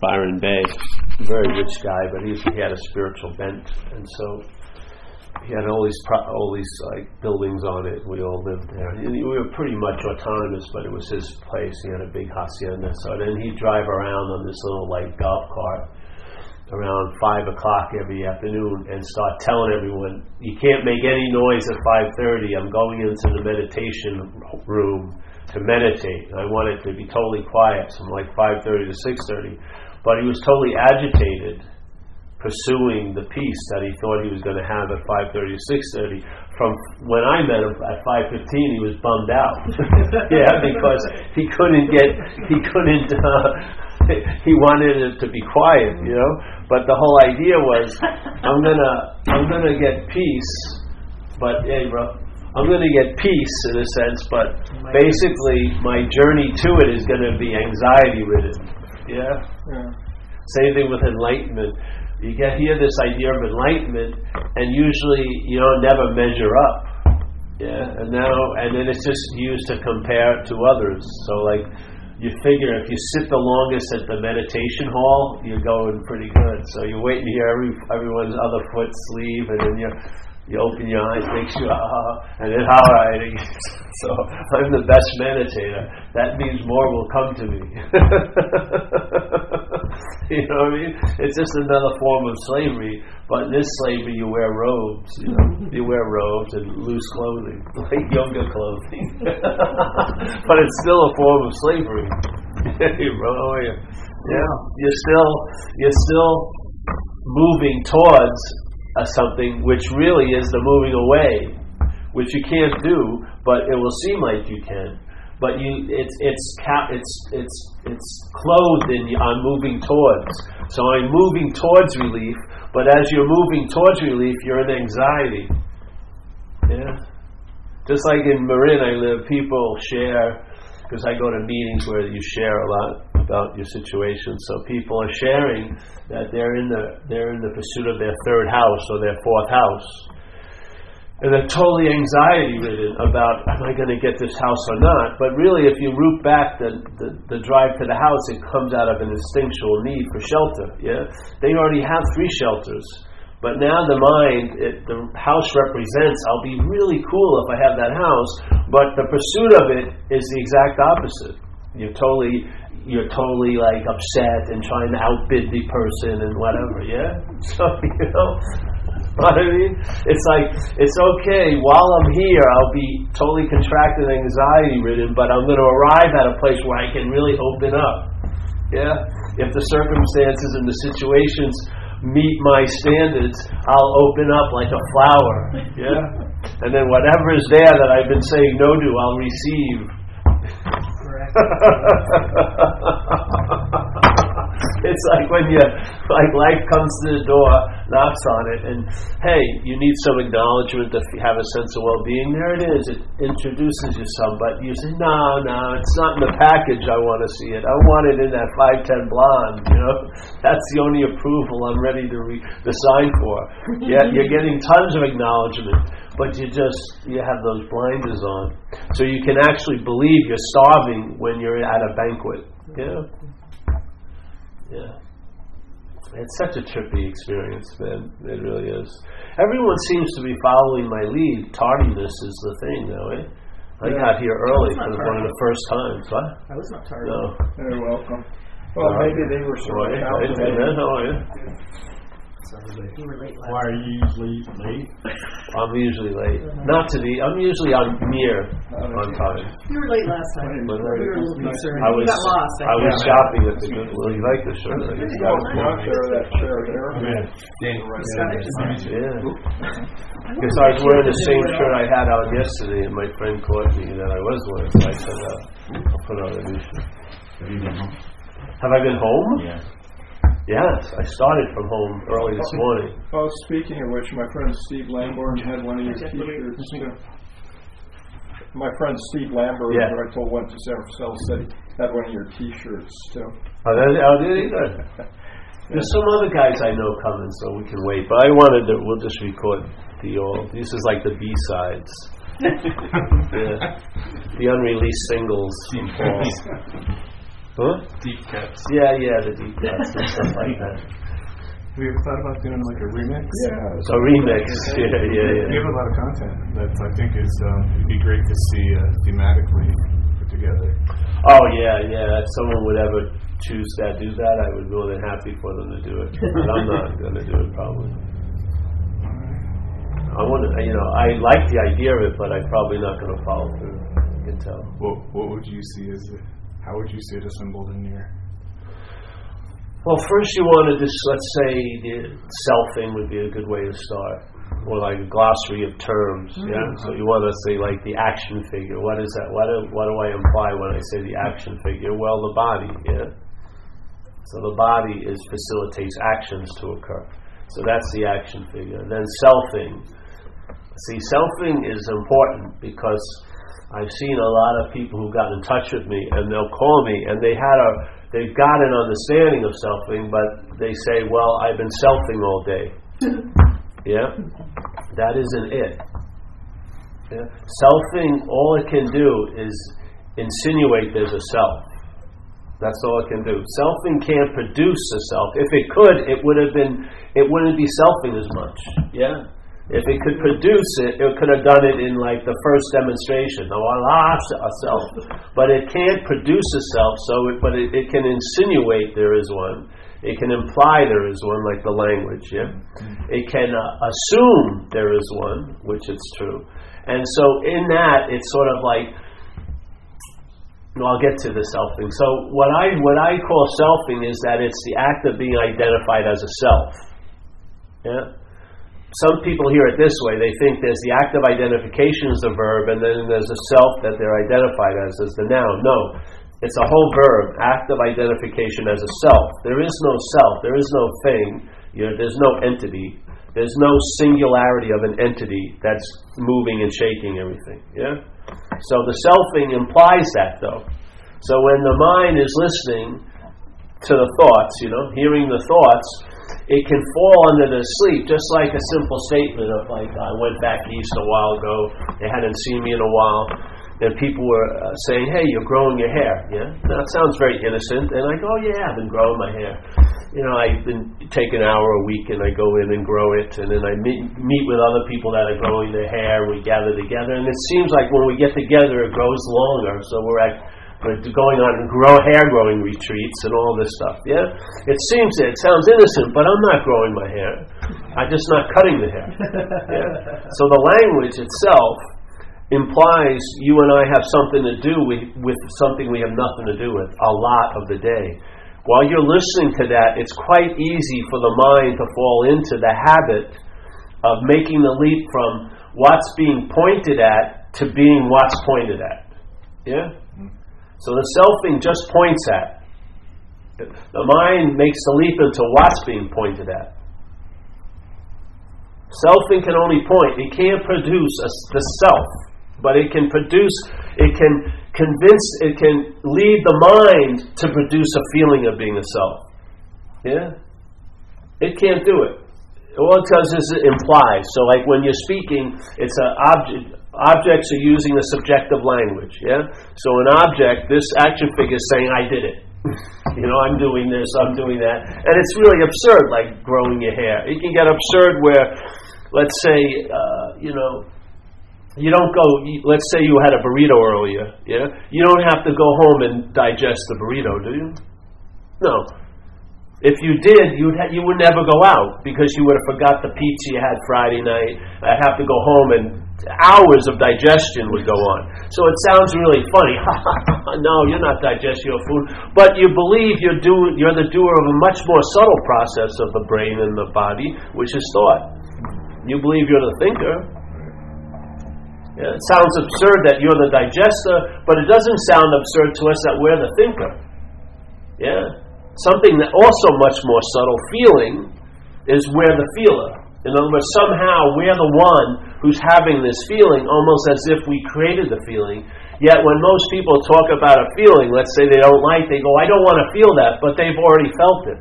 Byron Bay. Very rich guy, but he, he had a spiritual bent, and so he had all these pro- all these like buildings on it. We all lived there. And we were pretty much autonomous, but it was his place. He had a big hacienda. So then he'd drive around on this little like golf cart around five o'clock every afternoon and start telling everyone, "You can't make any noise at five thirty. I'm going into the meditation room to meditate. I want it to be totally quiet." from like five thirty to six thirty. But he was totally agitated pursuing the peace that he thought he was going to have at 5.30 to 6.30 from when i met him at 5.15 he was bummed out. Yeah because he couldn't get he couldn't uh, he wanted it to be quiet you know? But the whole idea was i'm gonna i'm gonna get peace but hey bro i'm gonna get peace in a sense but basically my journey to it is gonna be anxiety ridden yeah? yeah same thing with enlightenment you get here this idea of enlightenment, and usually you don't never measure up. Yeah, and now and then it's just used to compare to others. So like you figure if you sit the longest at the meditation hall, you're going pretty good. So you're waiting to hear every everyone's other foot sleeve, and then you you open your eyes, make sure, ah, and then all right. so I'm the best meditator. That means more will come to me. you know what I mean? It's just another form of slavery. But in this slavery, you wear robes. You know, you wear robes and loose clothing, like yoga clothing. but it's still a form of slavery. oh, yeah. yeah, you're still you're still moving towards Uh, something which really is the moving away, which you can't do, but it will seem like you can. But you, it's it's it's it's it's clothed in on moving towards. So I'm moving towards relief, but as you're moving towards relief, you're in anxiety. Yeah, just like in Marin, I live, people share because I go to meetings where you share a lot about your situation. So people are sharing that they're in the they're in the pursuit of their third house or their fourth house. And they're totally anxiety ridden about am I going to get this house or not? But really, if you root back the, the, the drive to the house, it comes out of an instinctual need for shelter. Yeah, they already have three shelters. But now the mind, it, the house represents, I'll be really cool if I have that house, but the pursuit of it is the exact opposite. You're totally you're totally like upset and trying to outbid the person and whatever, yeah? So, you know, what I mean? It's like, it's okay, while I'm here, I'll be totally contracted and anxiety ridden, but I'm going to arrive at a place where I can really open up, yeah? If the circumstances and the situations meet my standards, I'll open up like a flower, yeah? And then whatever is there that I've been saying no to, I'll receive it's like when you like life comes to the door, knocks on it, and hey, you need some acknowledgement to have a sense of well-being. There it is. It introduces you some, but you say, no, no, it's not in the package. I want to see it. I want it in that five ten blonde. You know, that's the only approval I'm ready to re- to sign for. Yeah, you're getting tons of acknowledgement but you just you have those blinders on, so you can actually believe you're starving when you're at a banquet. Yeah, yeah. It's such a trippy experience, man. It really is. Everyone seems to be following my lead. Tardiness is the thing, though. Eh? I yeah. got here early for one of the first times. What? I was not tardy. No. You're welcome. Well, uh, maybe they were sort of right. Yeah, yeah. You were late last Why are you usually late? I'm usually late. Not to be. I'm usually on near on time. You were late last time. But we were a little concerned. I was, you got lost. I was shopping at the Goodwill. You like the shirt? I just got it. Not that chair there. Yeah. Because I was wearing the same shirt I had on yesterday, and my friend caught me that I was wearing, so I said, uh, I'll put on a new shirt. Have you been home? Have I been home? Yeah. Yes, I started from home early this morning. Oh, speaking of which, my friend Steve Lamborn had one of your T-shirts. Uh, my friend Steve Lambert, Yeah. who I told went to San Francisco, said he had one of your T-shirts too. Oh, that, oh did he? There's some other guys I know coming, so we can wait. But I wanted to. We'll just record the old. This is like the B sides. yeah. The unreleased singles from Paul. Huh? Deep cuts. Yeah, yeah, the deep cuts and stuff like that. Have you ever thought about doing like a remix? Yeah, a remix. Yeah, yeah, You yeah. have a lot of content that I think is um, it'd be great to see uh, thematically put together. Oh yeah, yeah. If someone would ever choose to do that, I would be more than happy for them to do it. But I'm not going to do it probably. I want to, you know, I like the idea of it, but I'm probably not going to follow through. You can tell. What What would you see as it? How would you see it assembled in your? Well, first you want to just let's say the selfing would be a good way to start, or like a glossary of terms. Yeah. Mm-hmm. So you want to say like the action figure. What is that? What do, what do I imply when I say the action figure? Well, the body. Yeah. So the body is facilitates actions to occur. So that's the action figure. And then selfing. See, selfing is important because I've seen a lot of people who got in touch with me and they'll call me and they had a they've got an understanding of selfing, but they say, "Well, I've been selfing all day." yeah, that isn't it. Yeah. Selfing, all it can do is insinuate there's a self. That's all it can do. Selfing can't produce a self. If it could, it would have been. It wouldn't be selfing as much. Yeah. If it could produce it, it could have done it in like the first demonstration. Oh, Allah, a self. But it can't produce a self. So, it, but it, it can insinuate there is one. It can imply there is one, like the language. Yeah. It can uh, assume there is one, which it's true. And so, in that, it's sort of like well, I'll get to the selfing. So what I what I call selfing is that it's the act of being identified as a self. Yeah. Some people hear it this way. They think there's the act of identification as a verb, and then there's a self that they're identified as as the noun. No, it's a whole verb, act of identification as a self. There is no self. There is no thing. You know, there's no entity. There's no singularity of an entity that's moving and shaking everything. Yeah. So the selfing implies that, though. So when the mind is listening to the thoughts, you know, hearing the thoughts, it can fall under the sleep, just like a simple statement of like, I went back east a while ago, they hadn't seen me in a while, and people were uh, saying, hey, you're growing your hair, yeah? It sounds very innocent, and I go, oh yeah, I've been growing my hair. You know, I've been take an hour a week and I go in and grow it, and then I meet, meet with other people that are growing their hair, we gather together, and it seems like when we get together, it grows longer, so we're at going on grow hair growing retreats and all this stuff. Yeah, it seems it sounds innocent, but I'm not growing my hair. I'm just not cutting the hair. Yeah? So the language itself implies you and I have something to do with, with something we have nothing to do with a lot of the day. While you're listening to that, it's quite easy for the mind to fall into the habit of making the leap from what's being pointed at to being what's pointed at. Yeah? So the selfing just points at. The mind makes the leap into what's being pointed at. Selfing can only point. It can't produce a, the self, but it can produce, it can convince, it can lead the mind to produce a feeling of being a self. Yeah? It can't do it. All it does is it implies. So, like when you're speaking, it's an object. Objects are using a subjective language. Yeah. So an object, this action figure is saying, "I did it." you know, I'm doing this, I'm doing that, and it's really absurd. Like growing your hair, it can get absurd where, let's say, uh, you know, you don't go. Let's say you had a burrito earlier. Yeah. You don't have to go home and digest the burrito, do you? No. If you did, you'd ha- you would never go out because you would have forgot the pizza you had Friday night. I'd have to go home and hours of digestion would go on. So it sounds really funny. no, you're not digesting your food, but you believe you're doing you're the doer of a much more subtle process of the brain and the body, which is thought. You believe you're the thinker. It sounds absurd that you're the digester, but it doesn't sound absurd to us that we're the thinker. Yeah? Something that also much more subtle feeling is we're the feeler. In other words, somehow we're the one who's having this feeling almost as if we created the feeling. Yet when most people talk about a feeling, let's say they don't like, they go, I don't want to feel that, but they've already felt it.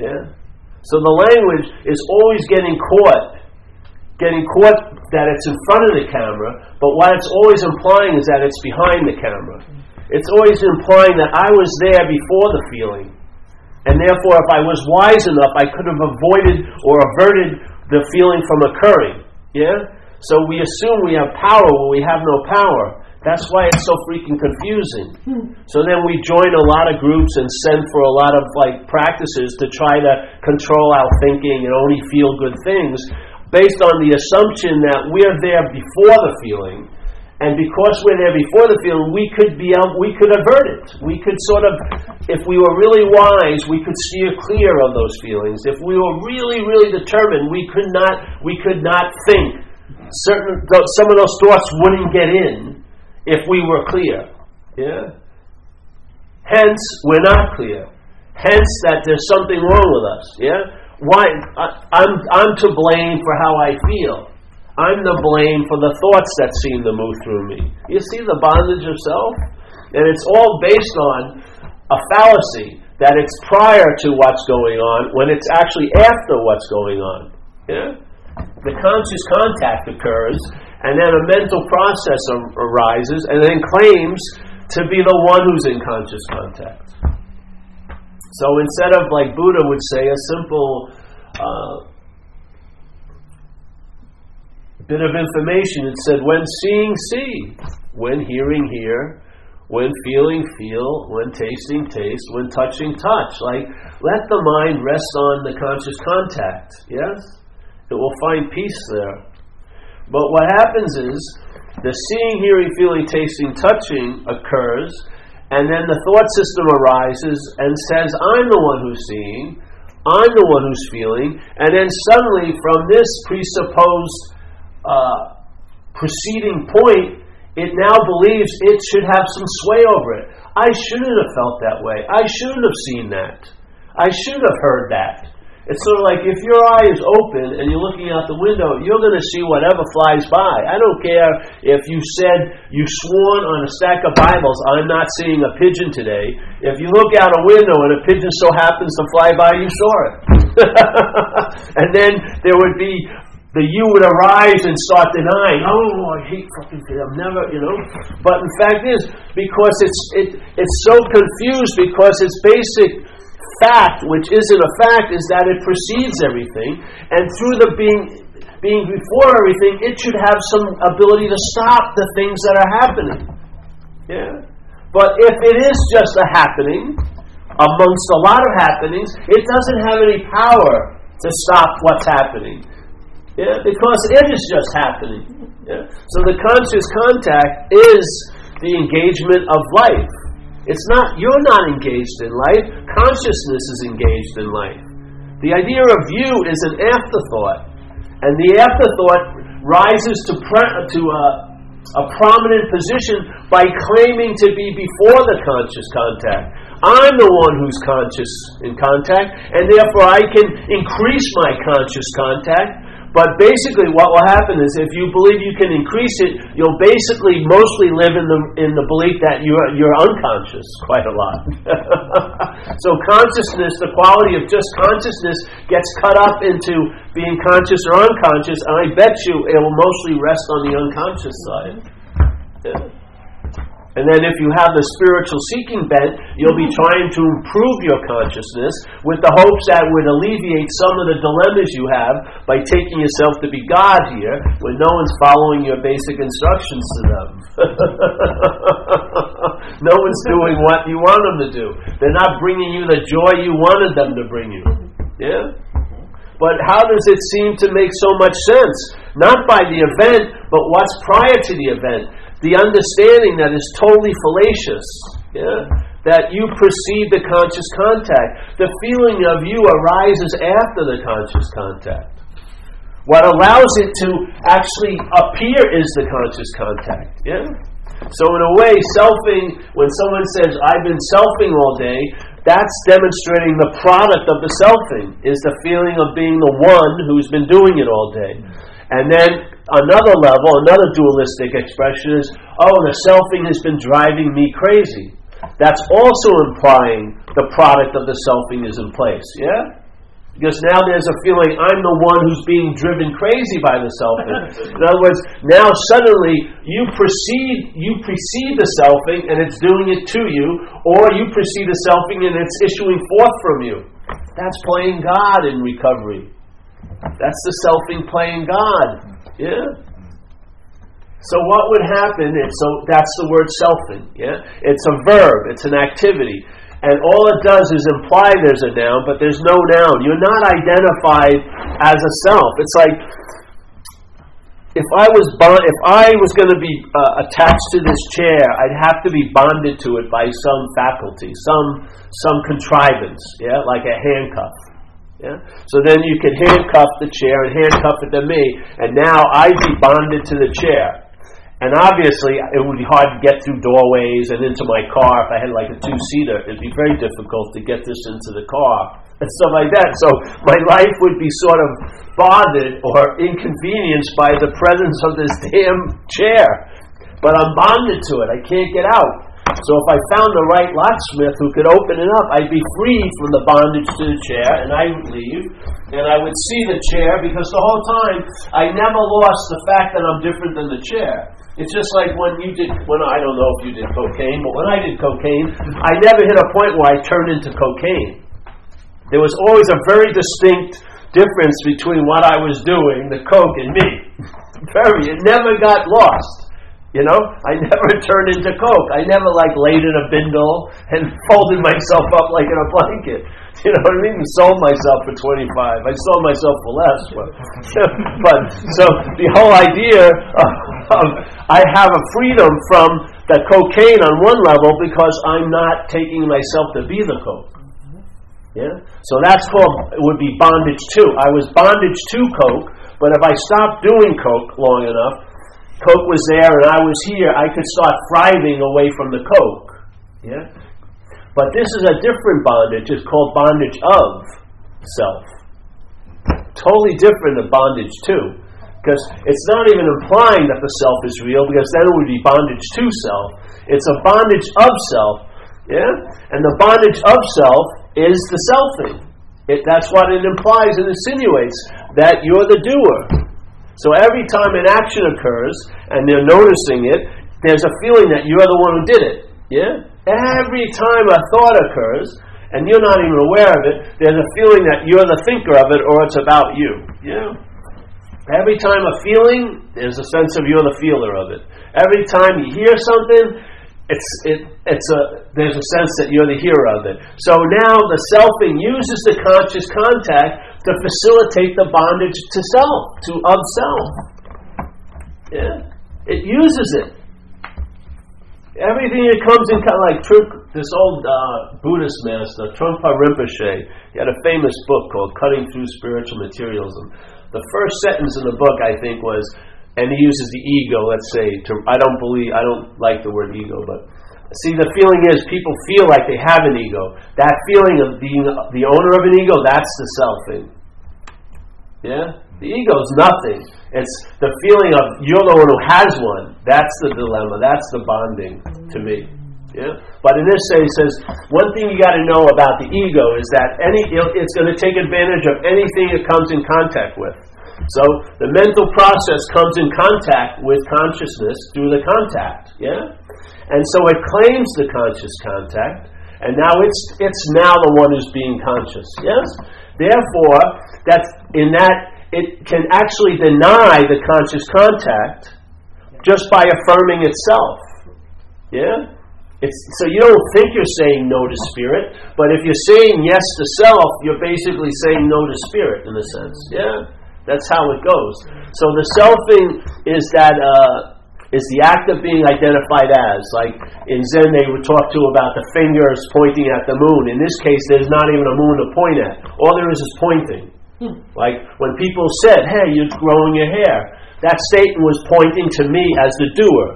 Yeah? So the language is always getting caught, getting caught that it's in front of the camera, but what it's always implying is that it's behind the camera. It's always implying that I was there before the feeling. And therefore, if I was wise enough, I could have avoided or averted the feeling from occurring. Yeah? So we assume we have power when we have no power. That's why it's so freaking confusing. Hmm. So then we join a lot of groups and send for a lot of like practices to try to control our thinking and only feel good things based on the assumption that we're there before the feeling and because we're there before the feeling, we could be we could avert it. We could sort of, if we were really wise, we could steer clear of those feelings. If we were really, really determined, we could not, we could not think. Certain, some of those thoughts wouldn't get in if we were clear. Yeah. Hence, we're not clear. Hence, that there's something wrong with us. Yeah. Why? I, I'm I'm to blame for how I feel. I'm the blame for the thoughts that seem to move through me. You see the bondage of self? And it's all based on a fallacy that it's prior to what's going on when it's actually after what's going on. Yeah? The conscious contact occurs, and then a mental process ar- arises, and then claims to be the one who's in conscious contact. So instead of, like Buddha would say, a simple uh, bit of information. It said, when seeing, see. When hearing, hear. When feeling, feel. When tasting, taste. When touching, touch. Like, let the mind rest on the conscious contact. Yes? It will find peace there. But what happens is, the seeing, hearing, feeling, tasting, touching occurs, and then the thought system arises and says, I'm the one who's seeing, I'm the one who's feeling, and then suddenly from this presupposed uh, preceding point, it now believes it should have some sway over it. I shouldn't have felt that way. I shouldn't have seen that. I should have heard that. It's sort of like if your eye is open and you're looking out the window, you're going to see whatever flies by. I don't care if you said you sworn on a stack of Bibles, I'm not seeing a pigeon today. If you look out a window and a pigeon so happens to fly by, you saw it. and then there would be the you would arise and start denying. Oh, I hate fucking things. I'm never, you know. But in fact is because it's it it's so confused because its basic fact, which isn't a fact, is that it precedes everything, and through the being being before everything, it should have some ability to stop the things that are happening. Yeah. But if it is just a happening amongst a lot of happenings, it doesn't have any power to stop what's happening. Yeah, because it is just happening. Yeah. So the conscious contact is the engagement of life. It's not you're not engaged in life. Consciousness is engaged in life. The idea of you is an afterthought, and the afterthought rises to pre- to a, a prominent position by claiming to be before the conscious contact. I'm the one who's conscious in contact, and therefore I can increase my conscious contact but basically, what will happen is if you believe you can increase it, you'll basically mostly live in the in the belief that you're you're unconscious quite a lot. so consciousness, the quality of just consciousness, gets cut up into being conscious or unconscious, and I bet you it will mostly rest on the unconscious side. Yeah. And then if you have the spiritual seeking bent, you'll be trying to improve your consciousness with the hopes that would alleviate some of the dilemmas you have by taking yourself to be God here when no one's following your basic instructions to them. no one's doing what you want them to do. They're not bringing you the joy you wanted them to bring you. Yeah? But how does it seem to make so much sense? Not by the event, but what's prior to the event the understanding that is totally fallacious, yeah, that you precede the conscious contact. The feeling of you arises after the conscious contact. What allows it to actually appear is the conscious contact. Yeah? So, in a way, selfing, when someone says, I've been selfing all day, that's demonstrating the product of the selfing, is the feeling of being the one who's been doing it all day. And then another level, another dualistic expression is, oh, the selfing has been driving me crazy. That's also implying the product of the selfing is in place. Yeah? Because now there's a feeling I'm the one who's being driven crazy by the selfing. In other words, now suddenly you perceive you precede the selfing and it's doing it to you, or you precede the selfing and it's issuing forth from you. That's playing God in recovery. That's the selfing playing God. Yeah? So what would happen if so that's the word selfing, yeah? It's a verb, it's an activity. And all it does is imply there's a noun, but there's no noun. You're not identified as a self. It's like if I was bond, if I was going to be uh, attached to this chair, I'd have to be bonded to it by some faculty, some some contrivance, yeah, like a handcuff. Yeah? So then you could handcuff the chair and handcuff it to me, and now I'd be bonded to the chair. And obviously, it would be hard to get through doorways and into my car. If I had like a two seater, it'd be very difficult to get this into the car and stuff like that. So my life would be sort of bothered or inconvenienced by the presence of this damn chair. But I'm bonded to it, I can't get out. So if I found the right locksmith who could open it up, I'd be free from the bondage to the chair, and I would leave, and I would see the chair because the whole time I never lost the fact that I'm different than the chair. It's just like when you did, when I don't know if you did cocaine, but when I did cocaine, I never hit a point where I turned into cocaine. There was always a very distinct difference between what I was doing, the coke, and me. very. It never got lost. You know, I never turned into coke. I never like laid in a bindle and folded myself up like in a blanket. You know what I mean? Sold myself for twenty five. I sold myself for less, but but so the whole idea of, of I have a freedom from the cocaine on one level because I'm not taking myself to be the coke. Yeah? So that's called, it would be bondage to. I was bondage to Coke, but if I stopped doing Coke long enough, Coke was there and I was here, I could start thriving away from the Coke. Yeah? But this is a different bondage. It's called bondage of self. Totally different than bondage to. Because it's not even implying that the self is real, because then it would be bondage to self. It's a bondage of self. Yeah? And the bondage of self is the selfing. It, that's what it implies and insinuates that you're the doer. So every time an action occurs and they're noticing it, there's a feeling that you're the one who did it. Yeah? Every time a thought occurs and you're not even aware of it, there's a feeling that you're the thinker of it or it's about you. Yeah? Every time a feeling, there's a sense of you're the feeler of it. Every time you hear something, it's it, it's a there's a sense that you're the hero of it. So now the selfing uses the conscious contact to facilitate the bondage to self, to of self. Yeah, it uses it. Everything that comes in kind of like this old uh, Buddhist master Trungpa Rinpoche. He had a famous book called "Cutting Through Spiritual Materialism." The first sentence in the book, I think, was and he uses the ego, let's say, to, I don't believe, I don't like the word ego, but see, the feeling is people feel like they have an ego. That feeling of being the owner of an ego, that's the self selfing. Yeah? The ego is nothing. It's the feeling of you're the one who has one. That's the dilemma. That's the bonding to me. Yeah? But in this he says, one thing you got to know about the ego is that any it's going to take advantage of anything it comes in contact with. So the mental process comes in contact with consciousness through the contact, yeah? And so it claims the conscious contact, and now it's it's now the one who's being conscious, yes? Therefore, that's in that it can actually deny the conscious contact just by affirming itself. Yeah? It's, so you don't think you're saying no to spirit, but if you're saying yes to self, you're basically saying no to spirit in a sense. Yeah? That's how it goes. So the selfing is that uh, is the act of being identified as. Like in Zen, they would talk to about the fingers pointing at the moon. In this case, there's not even a moon to point at. All there is is pointing. Hmm. Like when people said, "Hey, you're growing your hair," that statement was pointing to me as the doer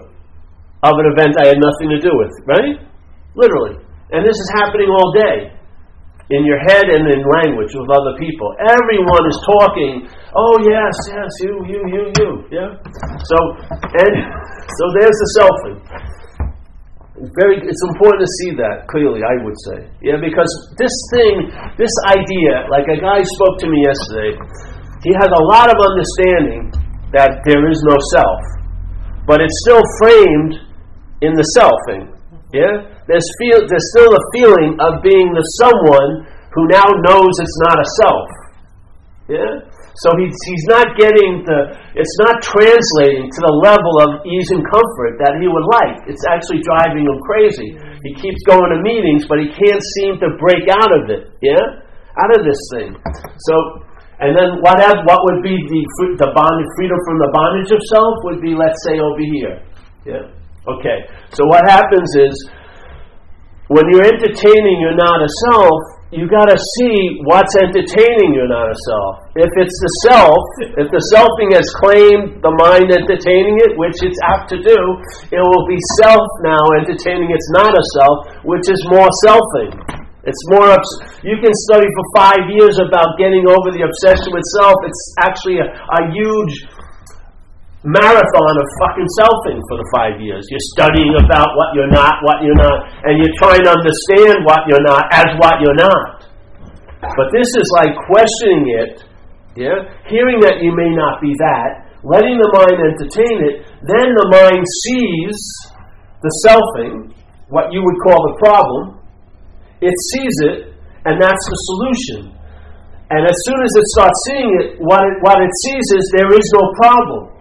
of an event I had nothing to do with. Right? Literally. And this is happening all day in your head and in language with other people. Everyone is talking. Oh yes, yes, you, you, you, you. Yeah. So and so there's the selfing. Very, it's important to see that clearly. I would say, yeah, because this thing, this idea, like a guy spoke to me yesterday, he has a lot of understanding that there is no self, but it's still framed in the selfing. Yeah, there's feel, there's still a feeling of being the someone who now knows it's not a self. Yeah, so he's, he's not getting the, it's not translating to the level of ease and comfort that he would like. It's actually driving him crazy. He keeps going to meetings, but he can't seem to break out of it, yeah? Out of this thing. So, and then what, have, what would be the, the bondage, freedom from the bondage of self would be, let's say, over here. Yeah? Okay. So what happens is, when you're entertaining you're not a self, you got to see what's entertaining you, not a self. If it's the self, if the selfing has claimed the mind entertaining it, which it's apt to do, it will be self now entertaining it's not a self, which is more selfing. It's more. Obs- you can study for five years about getting over the obsession with self. It's actually a, a huge marathon of fucking selfing for the five years. You're studying about what you're not, what you're not, and you're trying to understand what you're not as what you're not. But this is like questioning it, yeah, hearing that you may not be that, letting the mind entertain it, then the mind sees the selfing, what you would call the problem, it sees it, and that's the solution. And as soon as it starts seeing it, what it, what it sees is there is no problem.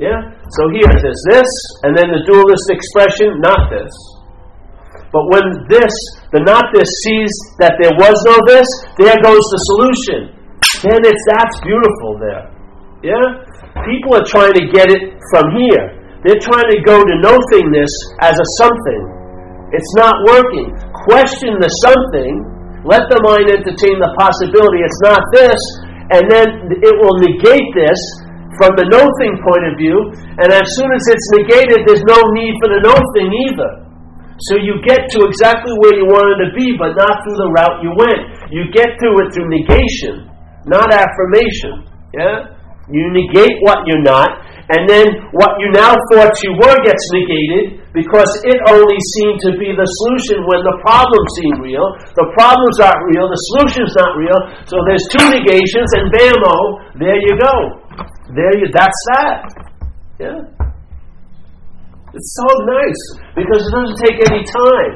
Yeah? So here, there's this, and then the dualist expression, not this. But when this, the not this, sees that there was no this, there goes the solution. Then it's that's beautiful there. Yeah? People are trying to get it from here. They're trying to go to nothingness as a something. It's not working. Question the something. Let the mind entertain the possibility it's not this, and then it will negate this, from the no thing point of view, and as soon as it's negated, there's no need for the no thing either. So you get to exactly where you wanted to be, but not through the route you went. You get to it through negation, not affirmation. Yeah? You negate what you're not, and then what you now thought you were gets negated because it only seemed to be the solution when the problem seemed real. The problem's not real, the solution's not real, so there's two negations, and bam there you go. There you that's that. Yeah. It's so nice because it doesn't take any time.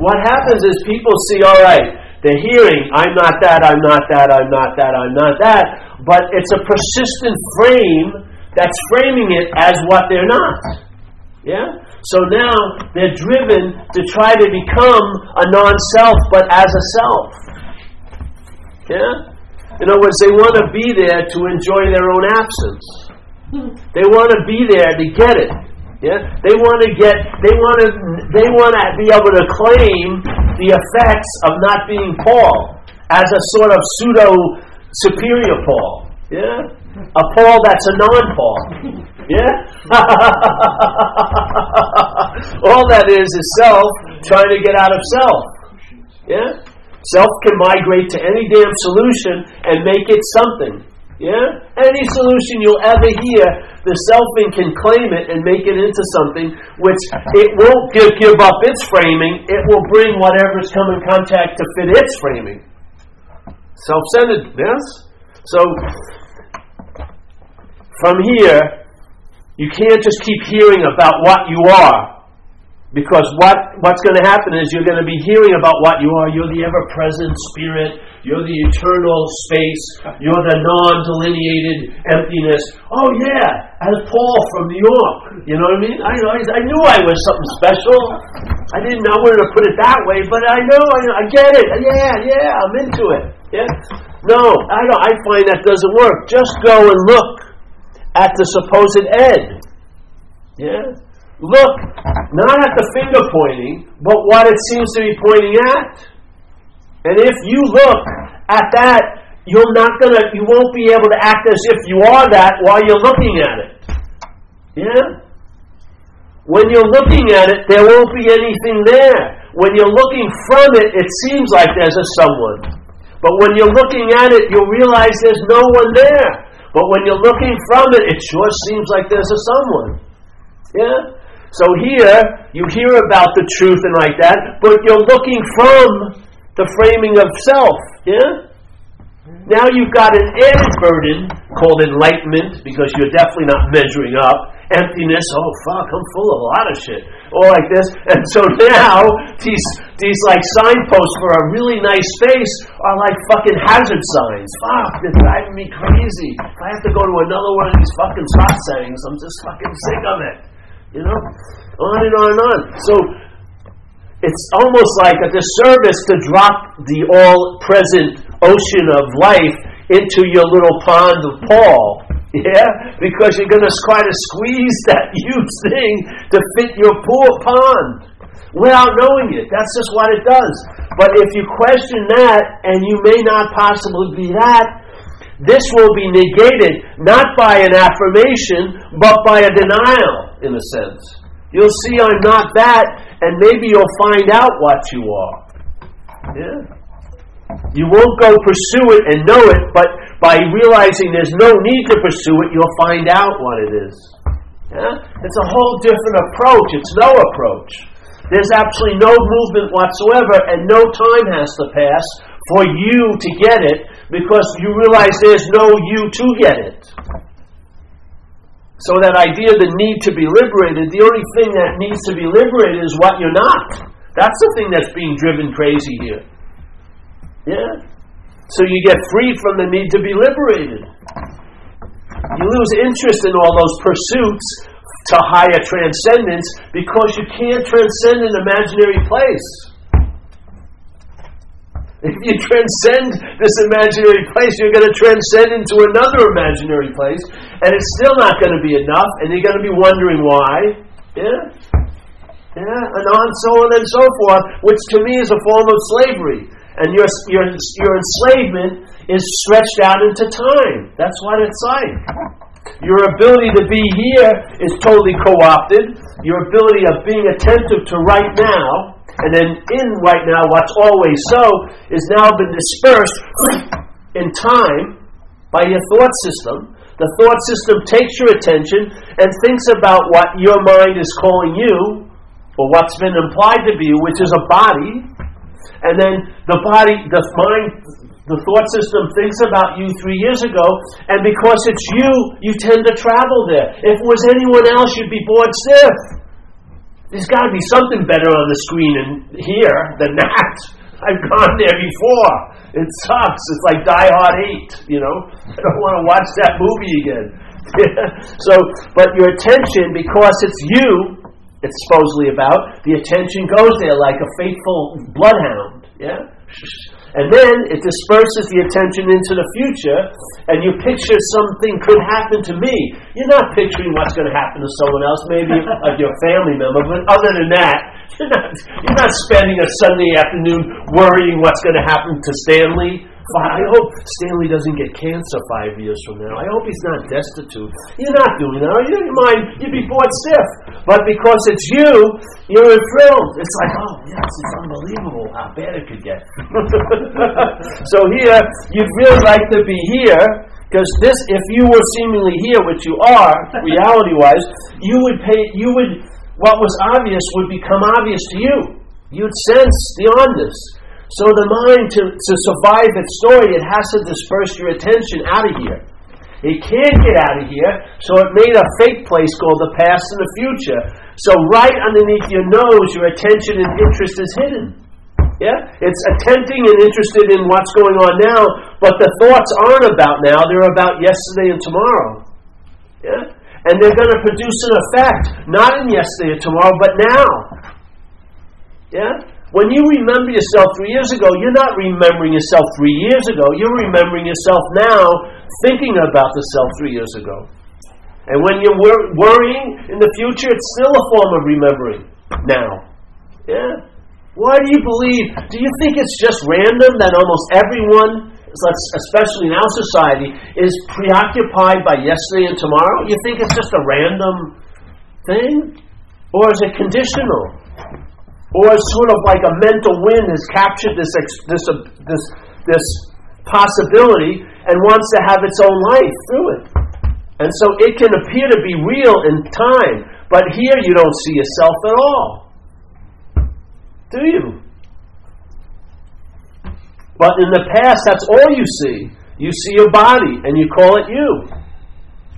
What happens is people see, all right, they're hearing, I'm not that, I'm not that, I'm not that, I'm not that, but it's a persistent frame that's framing it as what they're not. Yeah? So now they're driven to try to become a non self, but as a self. Yeah? In other words, they want to be there to enjoy their own absence. They want to be there to get it. Yeah? They want to get they want to they want to be able to claim the effects of not being Paul as a sort of pseudo superior Paul. Yeah? A Paul that's a non-Paul. Yeah? All that is is self trying to get out of self. Yeah? Self can migrate to any damn solution and make it something. Yeah? Any solution you'll ever hear, the selfing can claim it and make it into something which it won't give, give up its framing, it will bring whatever's come in contact to fit its framing. Self centered, yes? So, from here, you can't just keep hearing about what you are because what, what's going to happen is you're going to be hearing about what you are. You're the ever present spirit. You're the eternal space. You're the non delineated emptiness. Oh, yeah, as Paul from New York. You know what I mean? I, I, I knew I was something special. I didn't know where to put it that way, but I know, I, I get it. Yeah, yeah, I'm into it. Yeah? No, I, don't, I find that doesn't work. Just go and look at the supposed Ed. Yeah? look not at the finger pointing, but what it seems to be pointing at. And if you look at that, you're not gonna you won't be able to act as if you are that while you're looking at it. Yeah? When you're looking at it, there won't be anything there. When you're looking from it, it seems like there's a someone. But when you're looking at it, you'll realize there's no one there. But when you're looking from it, it sure seems like there's a someone. Yeah? So here, you hear about the truth and like that, but you're looking from the framing of self. Yeah? Now you've got an added burden called enlightenment because you're definitely not measuring up. Emptiness, oh fuck, I'm full of a lot of shit. All like this. And so now these these like signposts for a really nice space are like fucking hazard signs. Fuck, they're driving me crazy. If I have to go to another one of these fucking spot satsangs, I'm just fucking sick of it. You know? On and on and on. So it's almost like a disservice to drop the all present ocean of life into your little pond of Paul. Yeah? Because you're going to try to squeeze that huge thing to fit your poor pond without knowing it. That's just what it does. But if you question that, and you may not possibly be that, this will be negated not by an affirmation, but by a denial, in a sense. You'll see I'm not that, and maybe you'll find out what you are. Yeah? You won't go pursue it and know it, but by realizing there's no need to pursue it, you'll find out what it is. Yeah? It's a whole different approach. It's no approach. There's absolutely no movement whatsoever, and no time has to pass for you to get it because you realize there's no you to get it. So, that idea, the need to be liberated, the only thing that needs to be liberated is what you're not. That's the thing that's being driven crazy here. Yeah? So you get free from the need to be liberated. You lose interest in all those pursuits to higher transcendence because you can't transcend an imaginary place. If you transcend this imaginary place, you're going to transcend into another imaginary place, and it's still not going to be enough, and you're going to be wondering why. Yeah? Yeah? And on, so on and so forth, which to me is a form of slavery. And your, your, your enslavement is stretched out into time. That's what it's like. Your ability to be here is totally co opted. Your ability of being attentive to right now, and then in right now, what's always so, is now been dispersed in time by your thought system. The thought system takes your attention and thinks about what your mind is calling you, or what's been implied to be, which is a body, and then the body, the mind, the thought system thinks about you three years ago, and because it's you, you tend to travel there. If it was anyone else, you'd be bored stiff. There's got to be something better on the screen in here than that. I've gone there before. It sucks. It's like Die Hard 8, you know? I don't want to watch that movie again. so, but your attention, because it's you, it's supposedly about, the attention goes there like a faithful bloodhound. Yeah? And then it disperses the attention into the future, and you picture something could happen to me. You're not picturing what's going to happen to someone else, maybe like your family member, but other than that, you're not, you're not spending a Sunday afternoon worrying what's going to happen to Stanley I hope Stanley doesn't get cancer five years from now. I hope he's not destitute. You're not doing that. You don't mind. You'd be bored stiff. But because it's you, you're thrilled. It's like, oh, yes, it's unbelievable how bad it could get. so here, you'd really like to be here. Because this, if you were seemingly here, which you are, reality-wise, you would pay. You would. What was obvious would become obvious to you. You'd sense beyond this. So the mind, to, to survive its story, it has to disperse your attention out of here. It can't get out of here, so it made a fake place called the past and the future. So right underneath your nose, your attention and interest is hidden. Yeah? It's attempting and interested in what's going on now, but the thoughts aren't about now, they're about yesterday and tomorrow. Yeah? And they're going to produce an effect, not in yesterday or tomorrow, but now. Yeah? When you remember yourself three years ago, you're not remembering yourself three years ago. You're remembering yourself now, thinking about the self three years ago. And when you're wor- worrying in the future, it's still a form of remembering now. Yeah? Why do you believe? Do you think it's just random that almost everyone, especially in our society, is preoccupied by yesterday and tomorrow? You think it's just a random thing? Or is it conditional? Or sort of like a mental wind has captured this this uh, this this possibility and wants to have its own life through it. And so it can appear to be real in time, But here you don't see yourself at all. Do you? But in the past, that's all you see. You see your body and you call it you.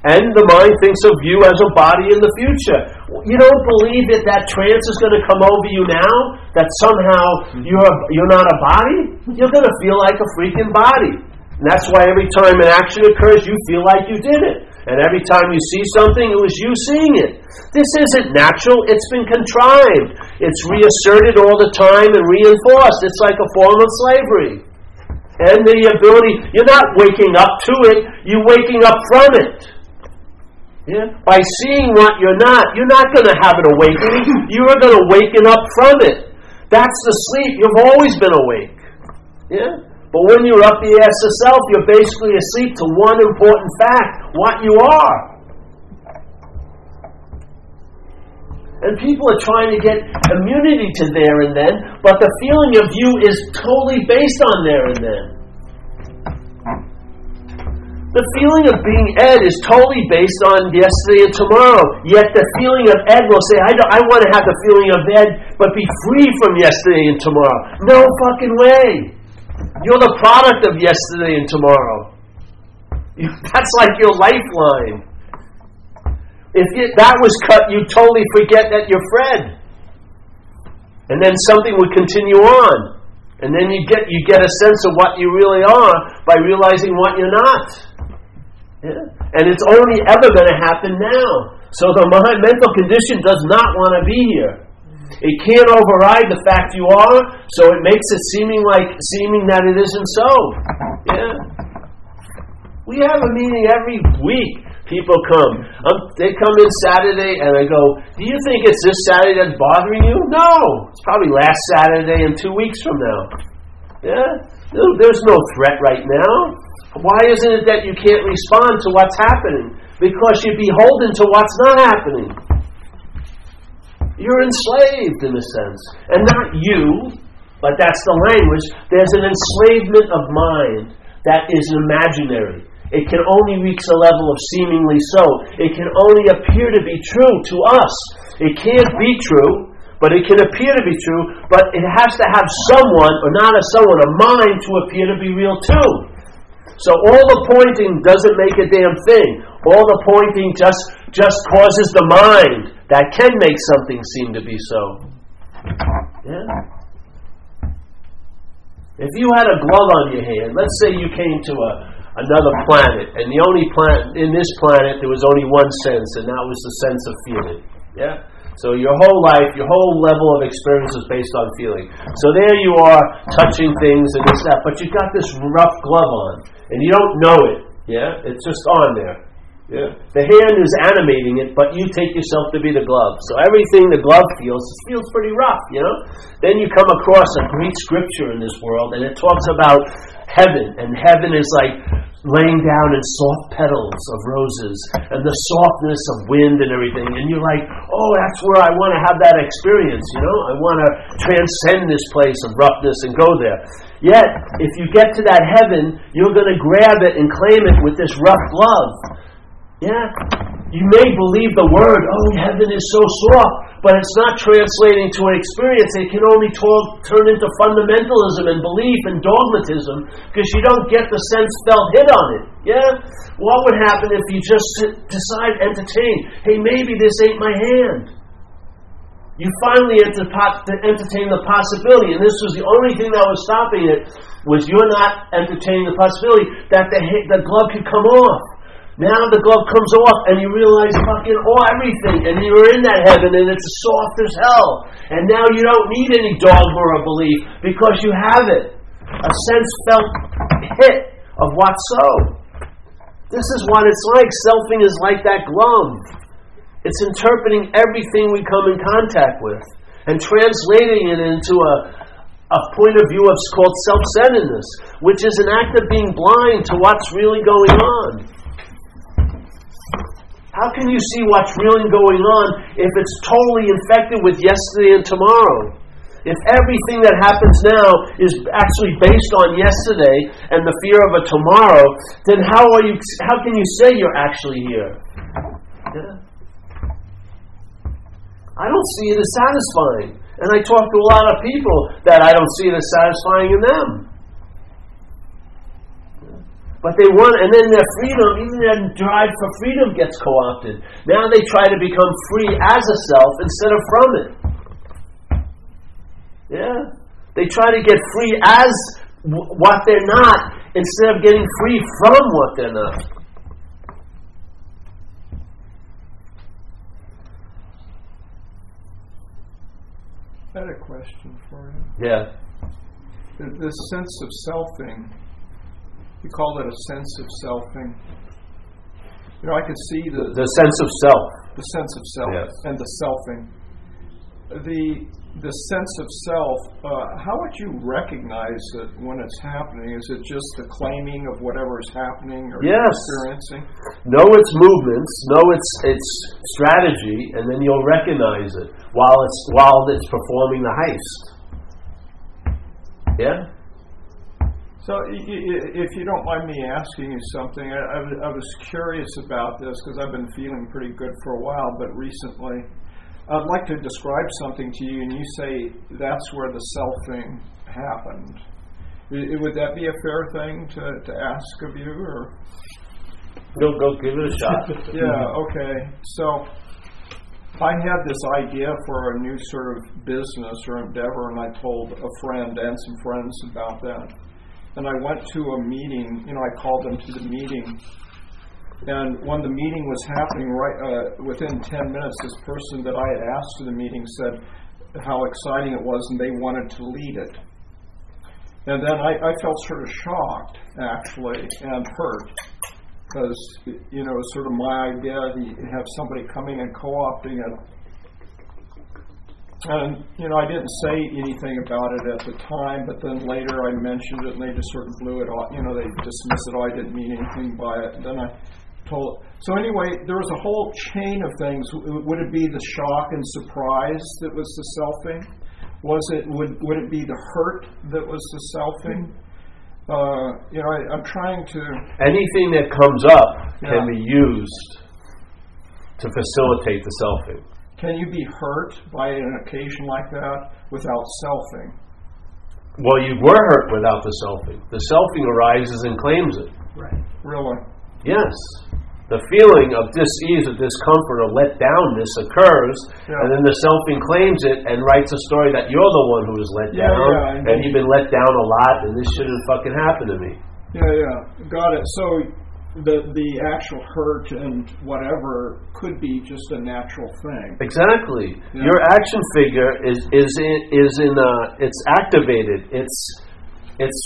And the mind thinks of you as a body in the future. You don't believe that that trance is going to come over you now? That somehow you're, you're not a body? You're going to feel like a freaking body. And that's why every time an action occurs, you feel like you did it. And every time you see something, it was you seeing it. This isn't natural, it's been contrived. It's reasserted all the time and reinforced. It's like a form of slavery. And the ability, you're not waking up to it, you're waking up from it. Yeah? By seeing what you're not, you're not going to have an awakening. You are going to waken up from it. That's the sleep. You've always been awake. Yeah? But when you're up the ass of self, you're basically asleep to one important fact what you are. And people are trying to get immunity to there and then, but the feeling of you is totally based on there and then. The feeling of being Ed is totally based on yesterday and tomorrow. Yet the feeling of Ed will say, I, I want to have the feeling of Ed, but be free from yesterday and tomorrow. No fucking way. You're the product of yesterday and tomorrow. That's like your lifeline. If you, that was cut, you totally forget that you're Fred. And then something would continue on. And then you get you get a sense of what you really are by realizing what you're not. Yeah? And it's only ever going to happen now. So the mental condition does not want to be here. It can't override the fact you are, so it makes it seeming like seeming that it isn't so. Yeah. We have a meeting every week people come. Um, they come in Saturday, and I go, "Do you think it's this Saturday that's bothering you?" No, it's probably last Saturday and two weeks from now. Yeah, there's no threat right now. Why isn't it that you can't respond to what's happening? Because you're beholden to what's not happening. You're enslaved in a sense, and not you, but that's the language. There's an enslavement of mind that is imaginary. It can only reach a level of seemingly so. It can only appear to be true to us. It can't be true, but it can appear to be true, but it has to have someone, or not a someone, a mind to appear to be real too. So all the pointing doesn't make a damn thing. All the pointing just just causes the mind that can make something seem to be so. Yeah. If you had a glove on your hand, let's say you came to a another planet, and the only planet in this planet there was only one sense, and that was the sense of feeling. Yeah. So your whole life, your whole level of experience is based on feeling. So there you are, touching things and this that, but you've got this rough glove on, and you don't know it. Yeah, it's just on there. Yeah. The hand is animating it, but you take yourself to be the glove. So everything the glove feels feels pretty rough, you know. Then you come across a great scripture in this world, and it talks about heaven, and heaven is like laying down in soft petals of roses and the softness of wind and everything. And you're like, oh, that's where I want to have that experience, you know? I want to transcend this place of roughness and go there. Yet, if you get to that heaven, you're going to grab it and claim it with this rough glove. Yeah? You may believe the word, oh, heaven is so soft, but it's not translating to an experience. It can only talk, turn into fundamentalism and belief and dogmatism because you don't get the sense felt hit on it. Yeah? What would happen if you just decide, entertain, hey, maybe this ain't my hand? You finally entertain the possibility, and this was the only thing that was stopping it, was you're not entertaining the possibility that the, the glove could come off. Now the glove comes off and you realize fucking oh everything and you're in that heaven and it's soft as hell. And now you don't need any dogma or belief because you have it. A sense felt hit of what's so. This is what it's like. Selfing is like that glove. It's interpreting everything we come in contact with and translating it into a, a point of view of called self-centeredness, which is an act of being blind to what's really going on. How can you see what's really going on if it's totally infected with yesterday and tomorrow? If everything that happens now is actually based on yesterday and the fear of a tomorrow, then how are you how can you say you're actually here? Yeah. I don't see it as satisfying. And I talk to a lot of people that I don't see it as satisfying in them. But they want, and then their freedom, even their drive for freedom gets co opted. Now they try to become free as a self instead of from it. Yeah. They try to get free as w- what they're not instead of getting free from what they're not. I had a question for you. Yeah. Th- This sense of selfing, you call it a sense of selfing. You know, I can see the, The sense of self. the sense of self Yes. and the selfing. The the sense of self. Uh, how would you recognize it when it's happening? Is it just the claiming of whatever is happening or Yes. experiencing? Know its movements, know its its strategy, and then you'll recognize it while it's while it's performing the heist. Yeah. So, if you don't mind me asking you something, I, I was- curious about this because I've been feeling pretty good for a while, but recently, I'd like to describe something to you, and you say that's where the selfing happened. Would that be a fair thing to, to ask of you, or? Go go give it a shot. Yeah, okay. So I had this idea for a new sort of business or endeavor, and I told a friend and some friends about that. And I went to a meeting, you know, I called them to the meeting. And when the meeting was happening, right uh, within 10 minutes, this person that I had asked to the meeting said how exciting it was and they wanted to lead it. And then I, I felt sort of shocked, actually, and hurt because you know it's sort of my idea to have somebody coming and co-opting it. And you know I didn't say anything about it at the time, but then later I mentioned it, and they just sort of blew it off. You know they dismissed it. Oh, I didn't mean anything by it. And then I told. So anyway, there was a whole chain of things. Would it be the shock and surprise that was the selfing? Was it would would it be the hurt that was the selfing? Uh, you know, I, I'm trying to. Anything that comes up Yeah. can be used to facilitate the selfing. Can you be hurt by an occasion like that without selfing? Well, you were hurt without the selfing. The selfing arises and claims it. Right. Really? Yes. The feeling of dis-ease or discomfort or let downness occurs, Yeah. and then the selfing claims it and writes a story that you're the one who was let Yeah, down, yeah, and you've been let down a lot, and this shouldn't fucking happen to me. Yeah, yeah. Got it. So the the actual hurt and whatever could be just a natural thing. Exactly. Yeah. Your action figure is is in, is in uh, it's activated. It's it's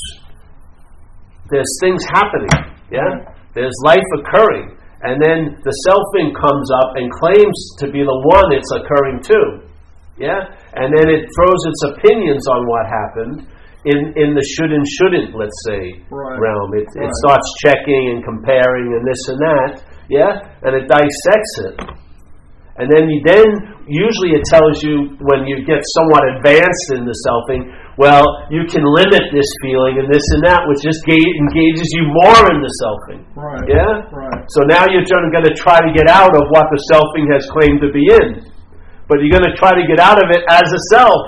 there's things happening. Yeah. There's life occurring, and then the selfing comes up and claims to be the one it's occurring to. Yeah. And then it throws its opinions on what happened. In, in the should and shouldn't, let's say, Right. realm. It, it starts checking and comparing and this and that, yeah, and it dissects it. And then you then usually it tells you when you get somewhat advanced in the selfing, well, you can limit this feeling and this and that, which just ga- engages you more in the selfing. Right. Yeah? Right. So now you're going to try to get out of what the selfing has claimed to be in. But you're going to try to get out of it as a self,